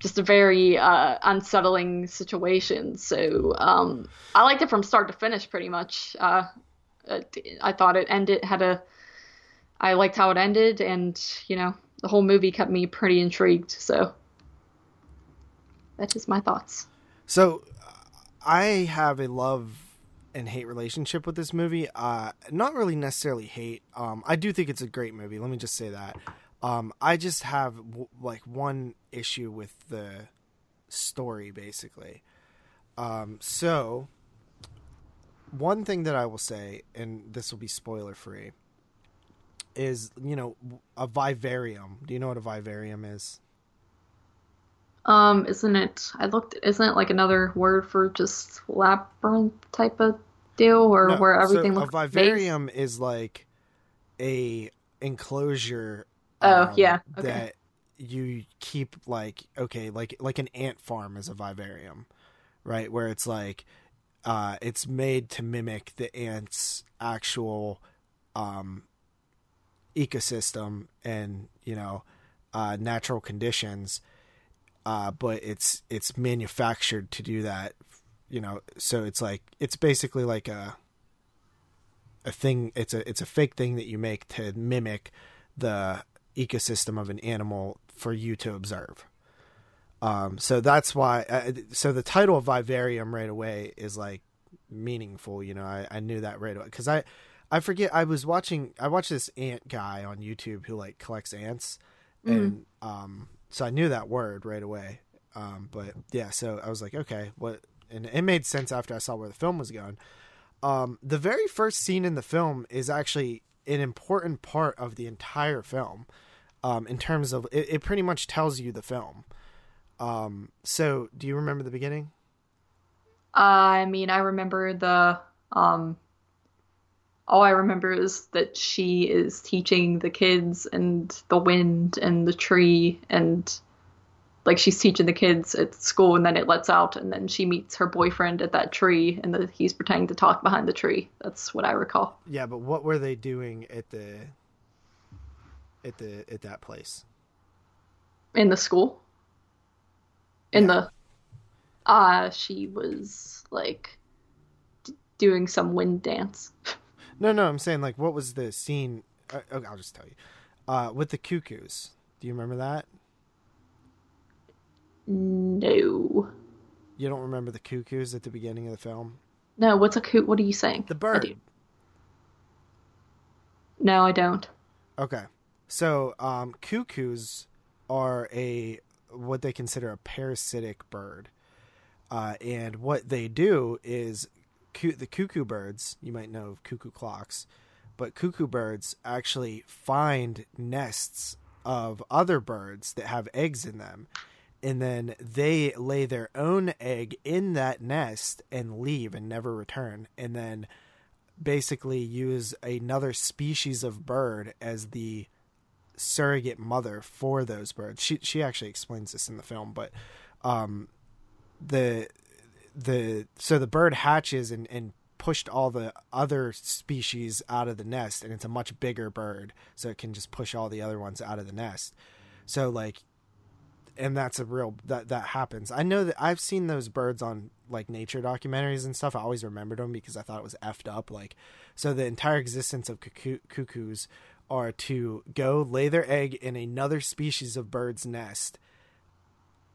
just a very uh, unsettling situation so um i liked it from start to finish pretty much uh i thought it ended had a I liked how it ended, and you know, the whole movie kept me pretty intrigued. So that's just my thoughts. So, I have a love and hate relationship with this movie. Uh, not really necessarily hate. Um, I do think it's a great movie. Let me just say that. Um, I just have w- like one issue with the story, basically. Um, so, one thing that I will say, and this will be spoiler free. is you know a vivarium. Do you know what a vivarium is? Um, isn't it? I looked. Isn't it like another word for just labyrinth type of deal, or No, where everything so looks a vivarium is like a enclosure. Oh, um, yeah, okay. That you keep like okay, like like an ant farm is a vivarium, right? Where it's like uh, it's made to mimic the ant's actual um, ecosystem and you know uh, natural conditions, uh, but it's it's manufactured to do that. You know, so it's like it's basically like a a thing. It's a it's a fake thing that you make to mimic the ecosystem of an animal for you to observe. Um, so that's why. Uh, so the title of vivarium right away is like meaningful. You know, I, I knew that right away because I I forget I was watching I watched this ant guy on YouTube who like collects ants, and um, so I knew that word right away. Um, but yeah, so I was like, okay, what? And it made sense after I saw where the film was going. Um, the very first scene in the film is actually an important part of the entire film. Um, in terms of it, it pretty much tells you the film. Um, so do you remember the beginning? I mean, I remember the um all I remember is that she is teaching the kids and the wind and the tree and like she's teaching the kids at school and then it lets out and then she meets her boyfriend at that tree and the, he's pretending to talk behind the tree. That's what I recall. Yeah, but what were they doing at the at the at that place? In the school. In Yeah. the ah, she was like d- doing some wind dance. No, no, I'm saying like what was the scene? Uh, okay, I'll just tell you. Uh, with the cuckoos. Do you remember that? No. You don't remember the cuckoos at the beginning of the film? No, what's a coot? What are you saying? The I bird. do. No, I don't. Okay. So, um, cuckoos are a what they consider a parasitic bird, uh, and what they do is cu- the cuckoo birds. You might know of cuckoo clocks, but cuckoo birds actually find nests of other birds that have eggs in them, and then they lay their own egg in that nest and leave and never return, and then basically use another species of bird as the surrogate mother for those birds. She she actually explains this in the film, but um the the so the bird hatches and and pushed all the other species out of the nest and it's a much bigger bird so it can just push all the other ones out of the nest. So like and that's a real that that happens. I know that I've seen those birds on like nature documentaries and stuff. I always remembered them because I thought it was effed up. Like, so the entire existence of cuckoo, cuckoos are to go lay their egg in another species of bird's nest,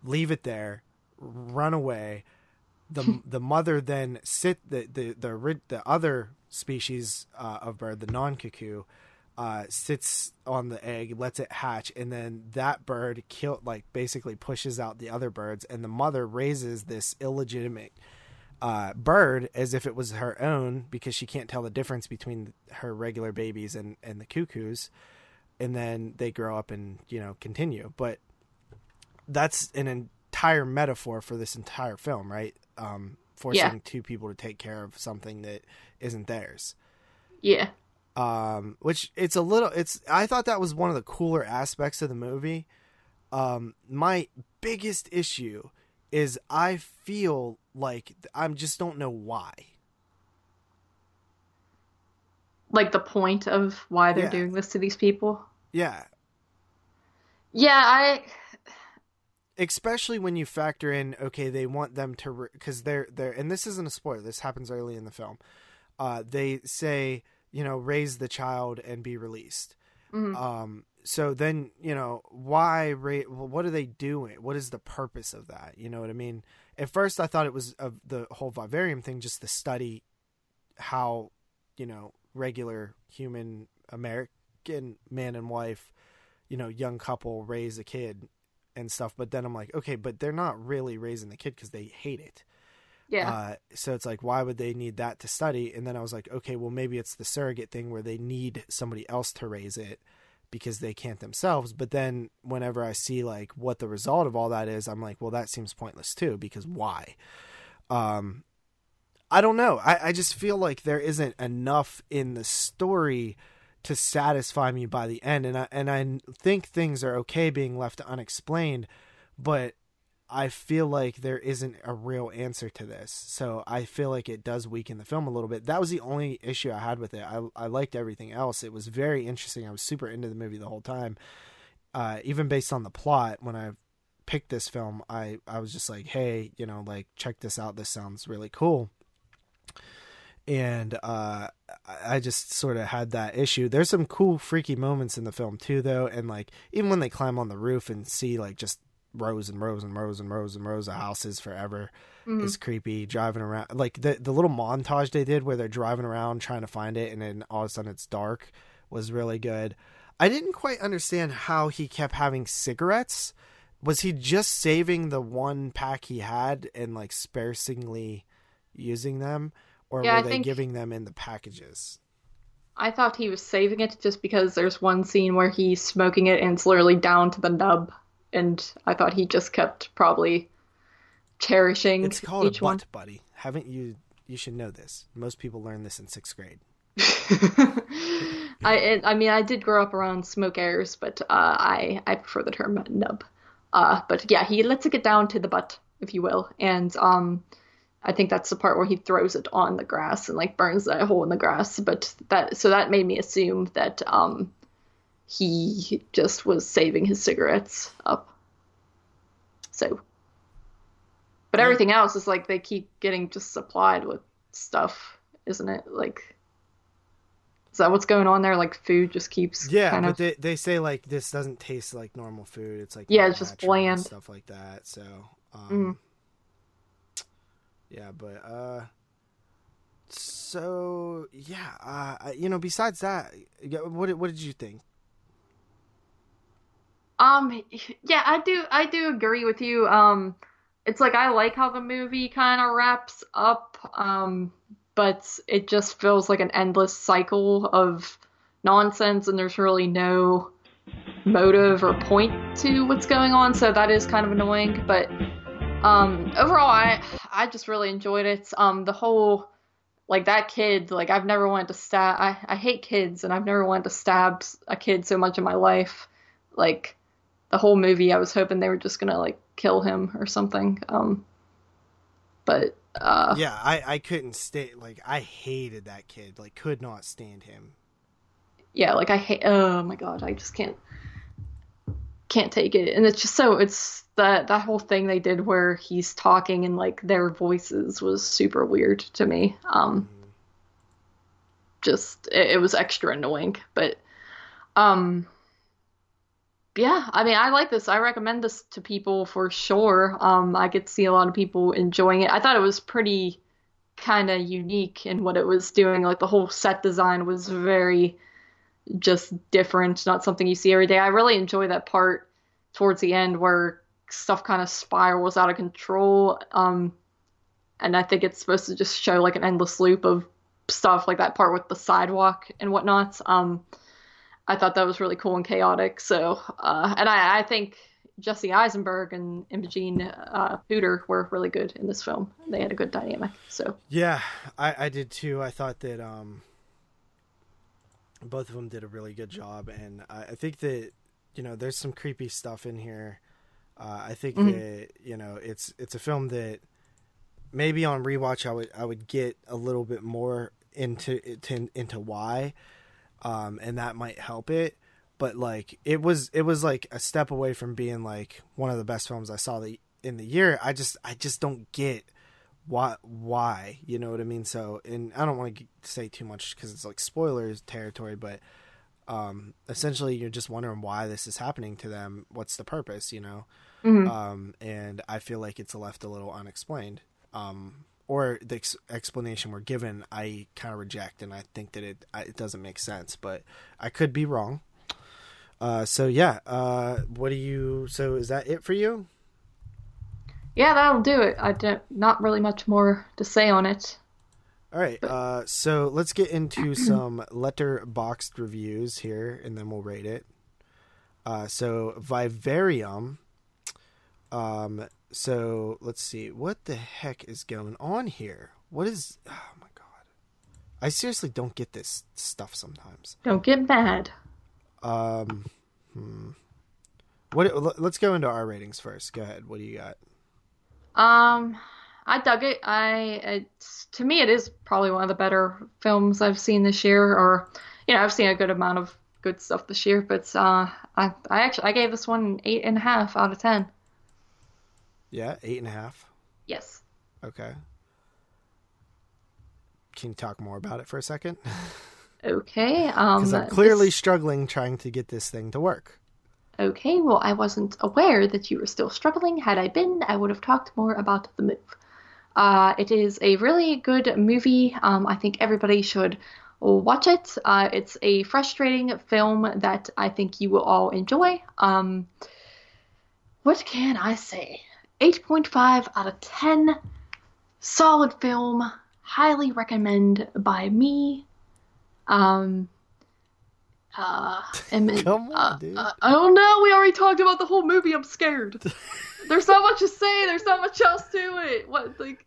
leave it there, run away. the The mother then sit the the the the other species uh, of bird, the non cuckoo, uh, sits on the egg, lets it hatch, and then that bird kill like basically pushes out the other birds, and the mother raises this illegitimate uh, bird as if it was her own because she can't tell the difference between her regular babies and and the cuckoos, and then they grow up and you know continue. But that's an entire metaphor for this entire film, right? Um, forcing Yeah. two people to take care of something that isn't theirs Yeah. um which it's a little it's i thought that was one of the cooler aspects of the movie um my biggest issue is i feel like i just don't know why Like the point of why they're Yeah. doing this to these people. yeah Yeah, I especially when you factor in okay they want them to because they're they're and this isn't a spoiler this happens early in the film uh they say you know raise the child and be released mhm. um so then you know why ra- well, what are they doing? What is the purpose of that? You know what i mean? At first i thought it was of the whole vivarium thing just to study how you know regular human american man and wife you know young couple raise a kid and stuff. But then i'm like okay but they're not really raising the kid because they hate it. Yeah. Uh, so it's like, why would they need that to study? And then I was like, okay, well, maybe it's the surrogate thing where they need somebody else to raise it because they can't themselves. But then whenever I see like what the result of all that is, I'm like, well, that seems pointless too, because why? Um, I don't know. I, I just feel like there isn't enough in the story to satisfy me by the end. And I, and I think things are okay being left unexplained, but I feel like there isn't a real answer to this. So I feel like it does weaken the film a little bit. That was the only issue I had with it. I, I liked everything else. It was very interesting. I was super into the movie the whole time. Uh, even based on the plot, when I picked this film, I, I was just like, hey, you know, like, check this out. This sounds really cool. And uh, I just sort of had that issue. There's some cool, freaky moments in the film, too, though. And, like, even when they climb on the roof and see, like, just rows and rows and rows and rows and rows of houses forever mm-hmm. is creepy. Driving around, like the the little montage they did where they're driving around trying to find it, and then all of a sudden it's dark, was really good. I didn't quite understand how he kept having cigarettes. Was he just saving the one pack he had and like sparingly using them, or yeah, were I they giving them in the packages? I thought he was saving it just because there's one scene where he's smoking it and it's literally down to the nub and I thought he just kept probably cherishing. It's called each a butt one. buddy. Haven't you? You should know this. Most people learn this in sixth grade. I I mean I did grow up around smoke airs, but uh, I I prefer the term nub. Uh, but yeah, he lets it get down to the butt, if you will, and um, I think that's the part where he throws it on the grass and like burns that hole in the grass. But that so that made me assume that um, he just was saving his cigarettes up. So, but everything else is like they keep getting just supplied with stuff, isn't it? Like, is that what's going on there? Like food just keeps yeah, kind but of... they they say like this doesn't taste like normal food. It's like yeah, it's just bland stuff like that. So um, mm. yeah, but uh, so yeah, uh, you know, besides that, what what did you think? Um, yeah, I do. I do agree with you. Um, it's like I like how the movie kind of wraps up. Um, but it just feels like an endless cycle of nonsense, and there's really no motive or point to what's going on. So that is kind of annoying. But um, overall, I I just really enjoyed it. Um, the whole like that kid, like I've never wanted to stab. I I hate kids, and I've never wanted to stab a kid so much in my life. Like the whole movie I was hoping they were just gonna like kill him or something. Um, but uh, yeah, I I couldn't stay. Like I hated that kid. Like could not stand him. Yeah, like I hate. Oh my god, I just can't can't take it. And it's just so it's that that whole thing they did where he's talking and like their voices was super weird to me. Um, mm-hmm. just it, it was extra annoying, but um yeah, I mean, I like this. I recommend this to people for sure. Um, I could see a lot of people enjoying it. I thought it was pretty kind of unique in what it was doing. Like the whole set design was very just different, not something you see every day. I really enjoy that part towards the end where stuff kind of spirals out of control. Um, and I think it's supposed to just show like an endless loop of stuff, like that part with the sidewalk and whatnot. Um, I thought that was really cool and chaotic. So, uh, and I, I, think Jesse Eisenberg and Imogen uh, Pooter were really good in this film. They had a good dynamic. So yeah, I, I did too. I thought that um, both of them did a really good job, and I, I think that you know there's some creepy stuff in here. Uh, I think mm-hmm. that you know it's it's a film that maybe on rewatch I would I would get a little bit more into into, into why um, and that might help it. But like it was, it was like a step away from being like one of the best films I saw the in the year. I just, I just don't get why, why, you know what I mean? So, and I don't want to say too much because it's like spoilers territory, but um, essentially you're just wondering why this is happening to them. What's the purpose, you know? Mm-hmm. Um, and I feel like it's left a little unexplained. Um, or the ex- explanation we're given, I kind of reject, and I think that it it doesn't make sense. But I could be wrong. Uh, so yeah, uh, what do you? So is that it for you? Yeah, that'll do it. I don't not really much more to say on it. All right, uh, so let's get into some Letterboxd reviews here, and then we'll rate it. Uh, so Vivarium. Um, so let's see, what the heck is going on here? What is? Oh my god, I seriously don't get this stuff sometimes. Don't get mad. Um, hmm. What? Let's go into our ratings first. Go ahead. What do you got? Um, I dug it. I it's to me it is probably one of the better films I've seen this year, or you know I've seen a good amount of good stuff this year, but uh, I I actually I gave this one an eight and a half out of ten. Yeah, eight and a half. Yes. Okay. Can you talk more about it for a second? Okay. Um, Because I'm clearly this- struggling trying to get this thing to work. Okay, well, I wasn't aware that you were still struggling. Had I been, I would have talked more about the move. Uh, it is a really good movie. Um, I think everybody should watch it. Uh, it's a frustrating film that I think you will all enjoy. Um, what can I say? 8.5 out of 10. Solid film. Highly recommend by me. Um, uh, and, Come on, uh, dude. uh, I don't know. We already talked about the whole movie. I'm scared. There's not much to say. There's not much else to it. What like,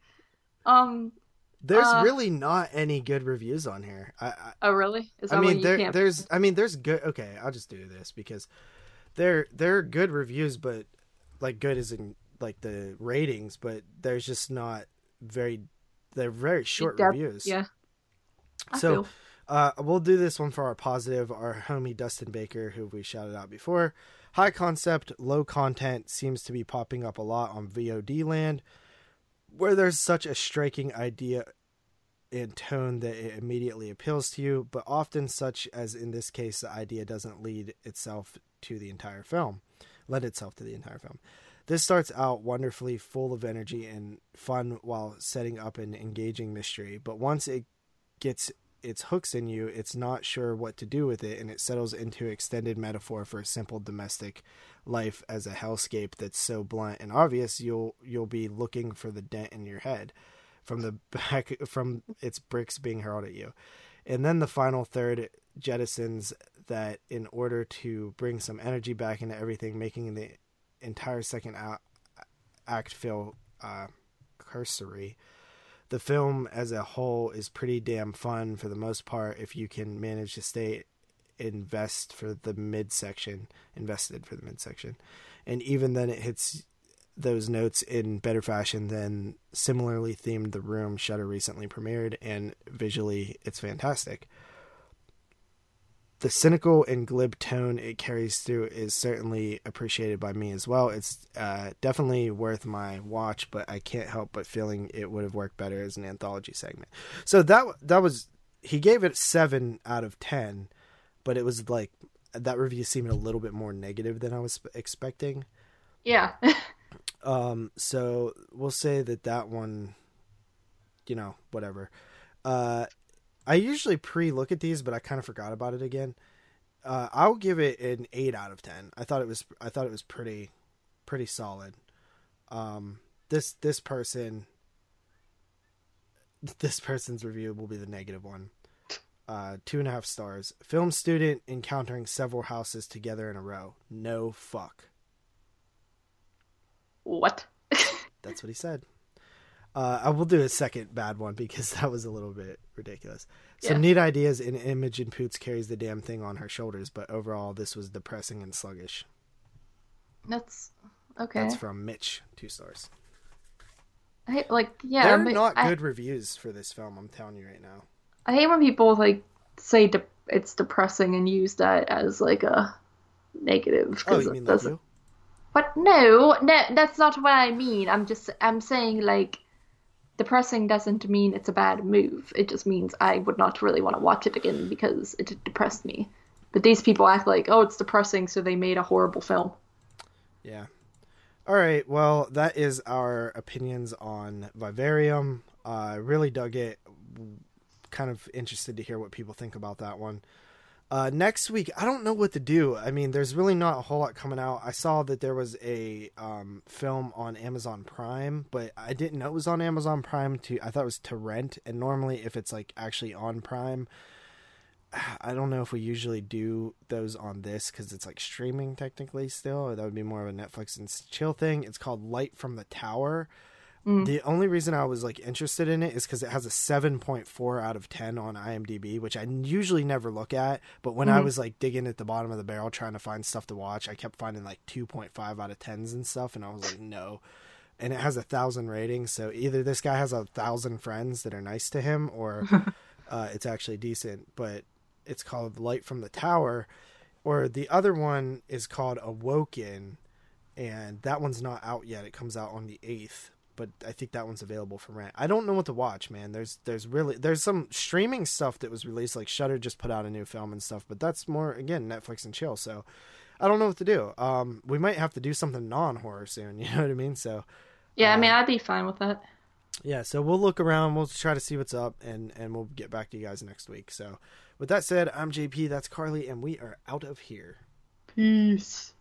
um. There's Uh, really not any good reviews on here. I, I, Oh really? Is that I mean, there, there's, I mean, there's good. Okay, I'll just do this because they're they're good reviews, but like good is in like the ratings, but there's just not very. They're very short reviews. Yeah. I So, feel. Uh, we'll do this one for our positive. Our homie Dustin Baker, who we shouted out before. High concept, low content seems to be popping up a lot on VOD land, where there's such a striking idea and tone that it immediately appeals to you, but often, such as in this case, the idea doesn't lead itself to the entire film, lend itself to the entire film. This starts out wonderfully full of energy and fun while setting up an engaging mystery, but once it gets its hooks in you, it's not sure what to do with it, and it settles into extended metaphor for a simple domestic life as a hellscape that's so blunt and obvious you'll you'll be looking for the dent in your head from the back from its bricks being hurled at you. And then the final third jettisons that in order to bring some energy back into everything, making the entire second act feel uh, cursory. The film as a whole is pretty damn fun for the most part if you can manage to stay invest for the midsection invested for the midsection. And even then it hits those notes in better fashion than similarly themed the room Shudder recently premiered and visually it's fantastic the cynical and glib tone it carries through is certainly appreciated by me as well. It's uh, definitely worth my watch, but I can't help but feeling it would have worked better as an anthology segment. So that that was he gave it seven out of ten, but it was like that review seemed a little bit more negative than I was expecting. Yeah. Um, so we'll say that that one, you know, whatever. Uh, I usually pre-look at these, but I kind of forgot about it again. Uh, I'll give it an eight out of ten. I thought it was, I thought it was pretty, pretty solid. Um, this this person, this person's review will be the negative one. Uh, two and a half stars. Film student encountering several houses together in a row. No fuck. what? That's what he said. Uh, I will do a second bad one because that was a little bit ridiculous. Some Yeah. neat ideas in Imogen Poots carries the damn thing on her shoulders, but overall this was depressing and sluggish. That's okay. That's from Mitch, two stars. I like yeah. They're not I- good reviews for this film. I'm telling you right now. I hate when people like say de- it's depressing and use that as like a negative. Oh, you mean you? But no, no, that's not what I mean. I'm just I'm saying like depressing doesn't mean it's a bad move. It just means I would not really want to watch it again because it depressed me. But these people act like, oh, it's depressing, so they made a horrible film. Yeah. All right. Well, that is our opinions on Vivarium. I uh, really dug it. Kind of interested to hear what people think about that one. Uh, next week, I don't know what to do. I mean, there's really not a whole lot coming out. I saw that there was a um, film on Amazon Prime, but I didn't know it was on Amazon Prime. To I thought it was to rent, and normally if it's like actually on Prime, I don't know if we usually do those on this because it's like streaming technically still. That would be more of a Netflix and chill thing. It's called Light from the Tower. Mm. The only reason I was like interested in it is because it has a 7.4 out of 10 on IMDb, which I usually never look at. But when mm-hmm. I was like digging at the bottom of the barrel trying to find stuff to watch, I kept finding like 2.5 out of 10s and stuff. And I was like, no. And it has a thousand ratings. So either this guy has a thousand friends that are nice to him or uh, it's actually decent. But it's called Light from the Tower. Or the other one is called Awoken. And that one's not out yet. It comes out on the 8th but I think that one's available for rent. I don't know what to watch, man. There's there's really there's some streaming stuff that was released, like Shudder just put out a new film and stuff, but that's more again Netflix and chill. So I don't know what to do. Um, we might have to do something non horror soon. You know what I mean? So yeah, uh, I mean I'd be fine with that. Yeah, so we'll look around. We'll try to see what's up, and and we'll get back to you guys next week. So with that said, I'm JP. That's Carly, and we are out of here. Peace.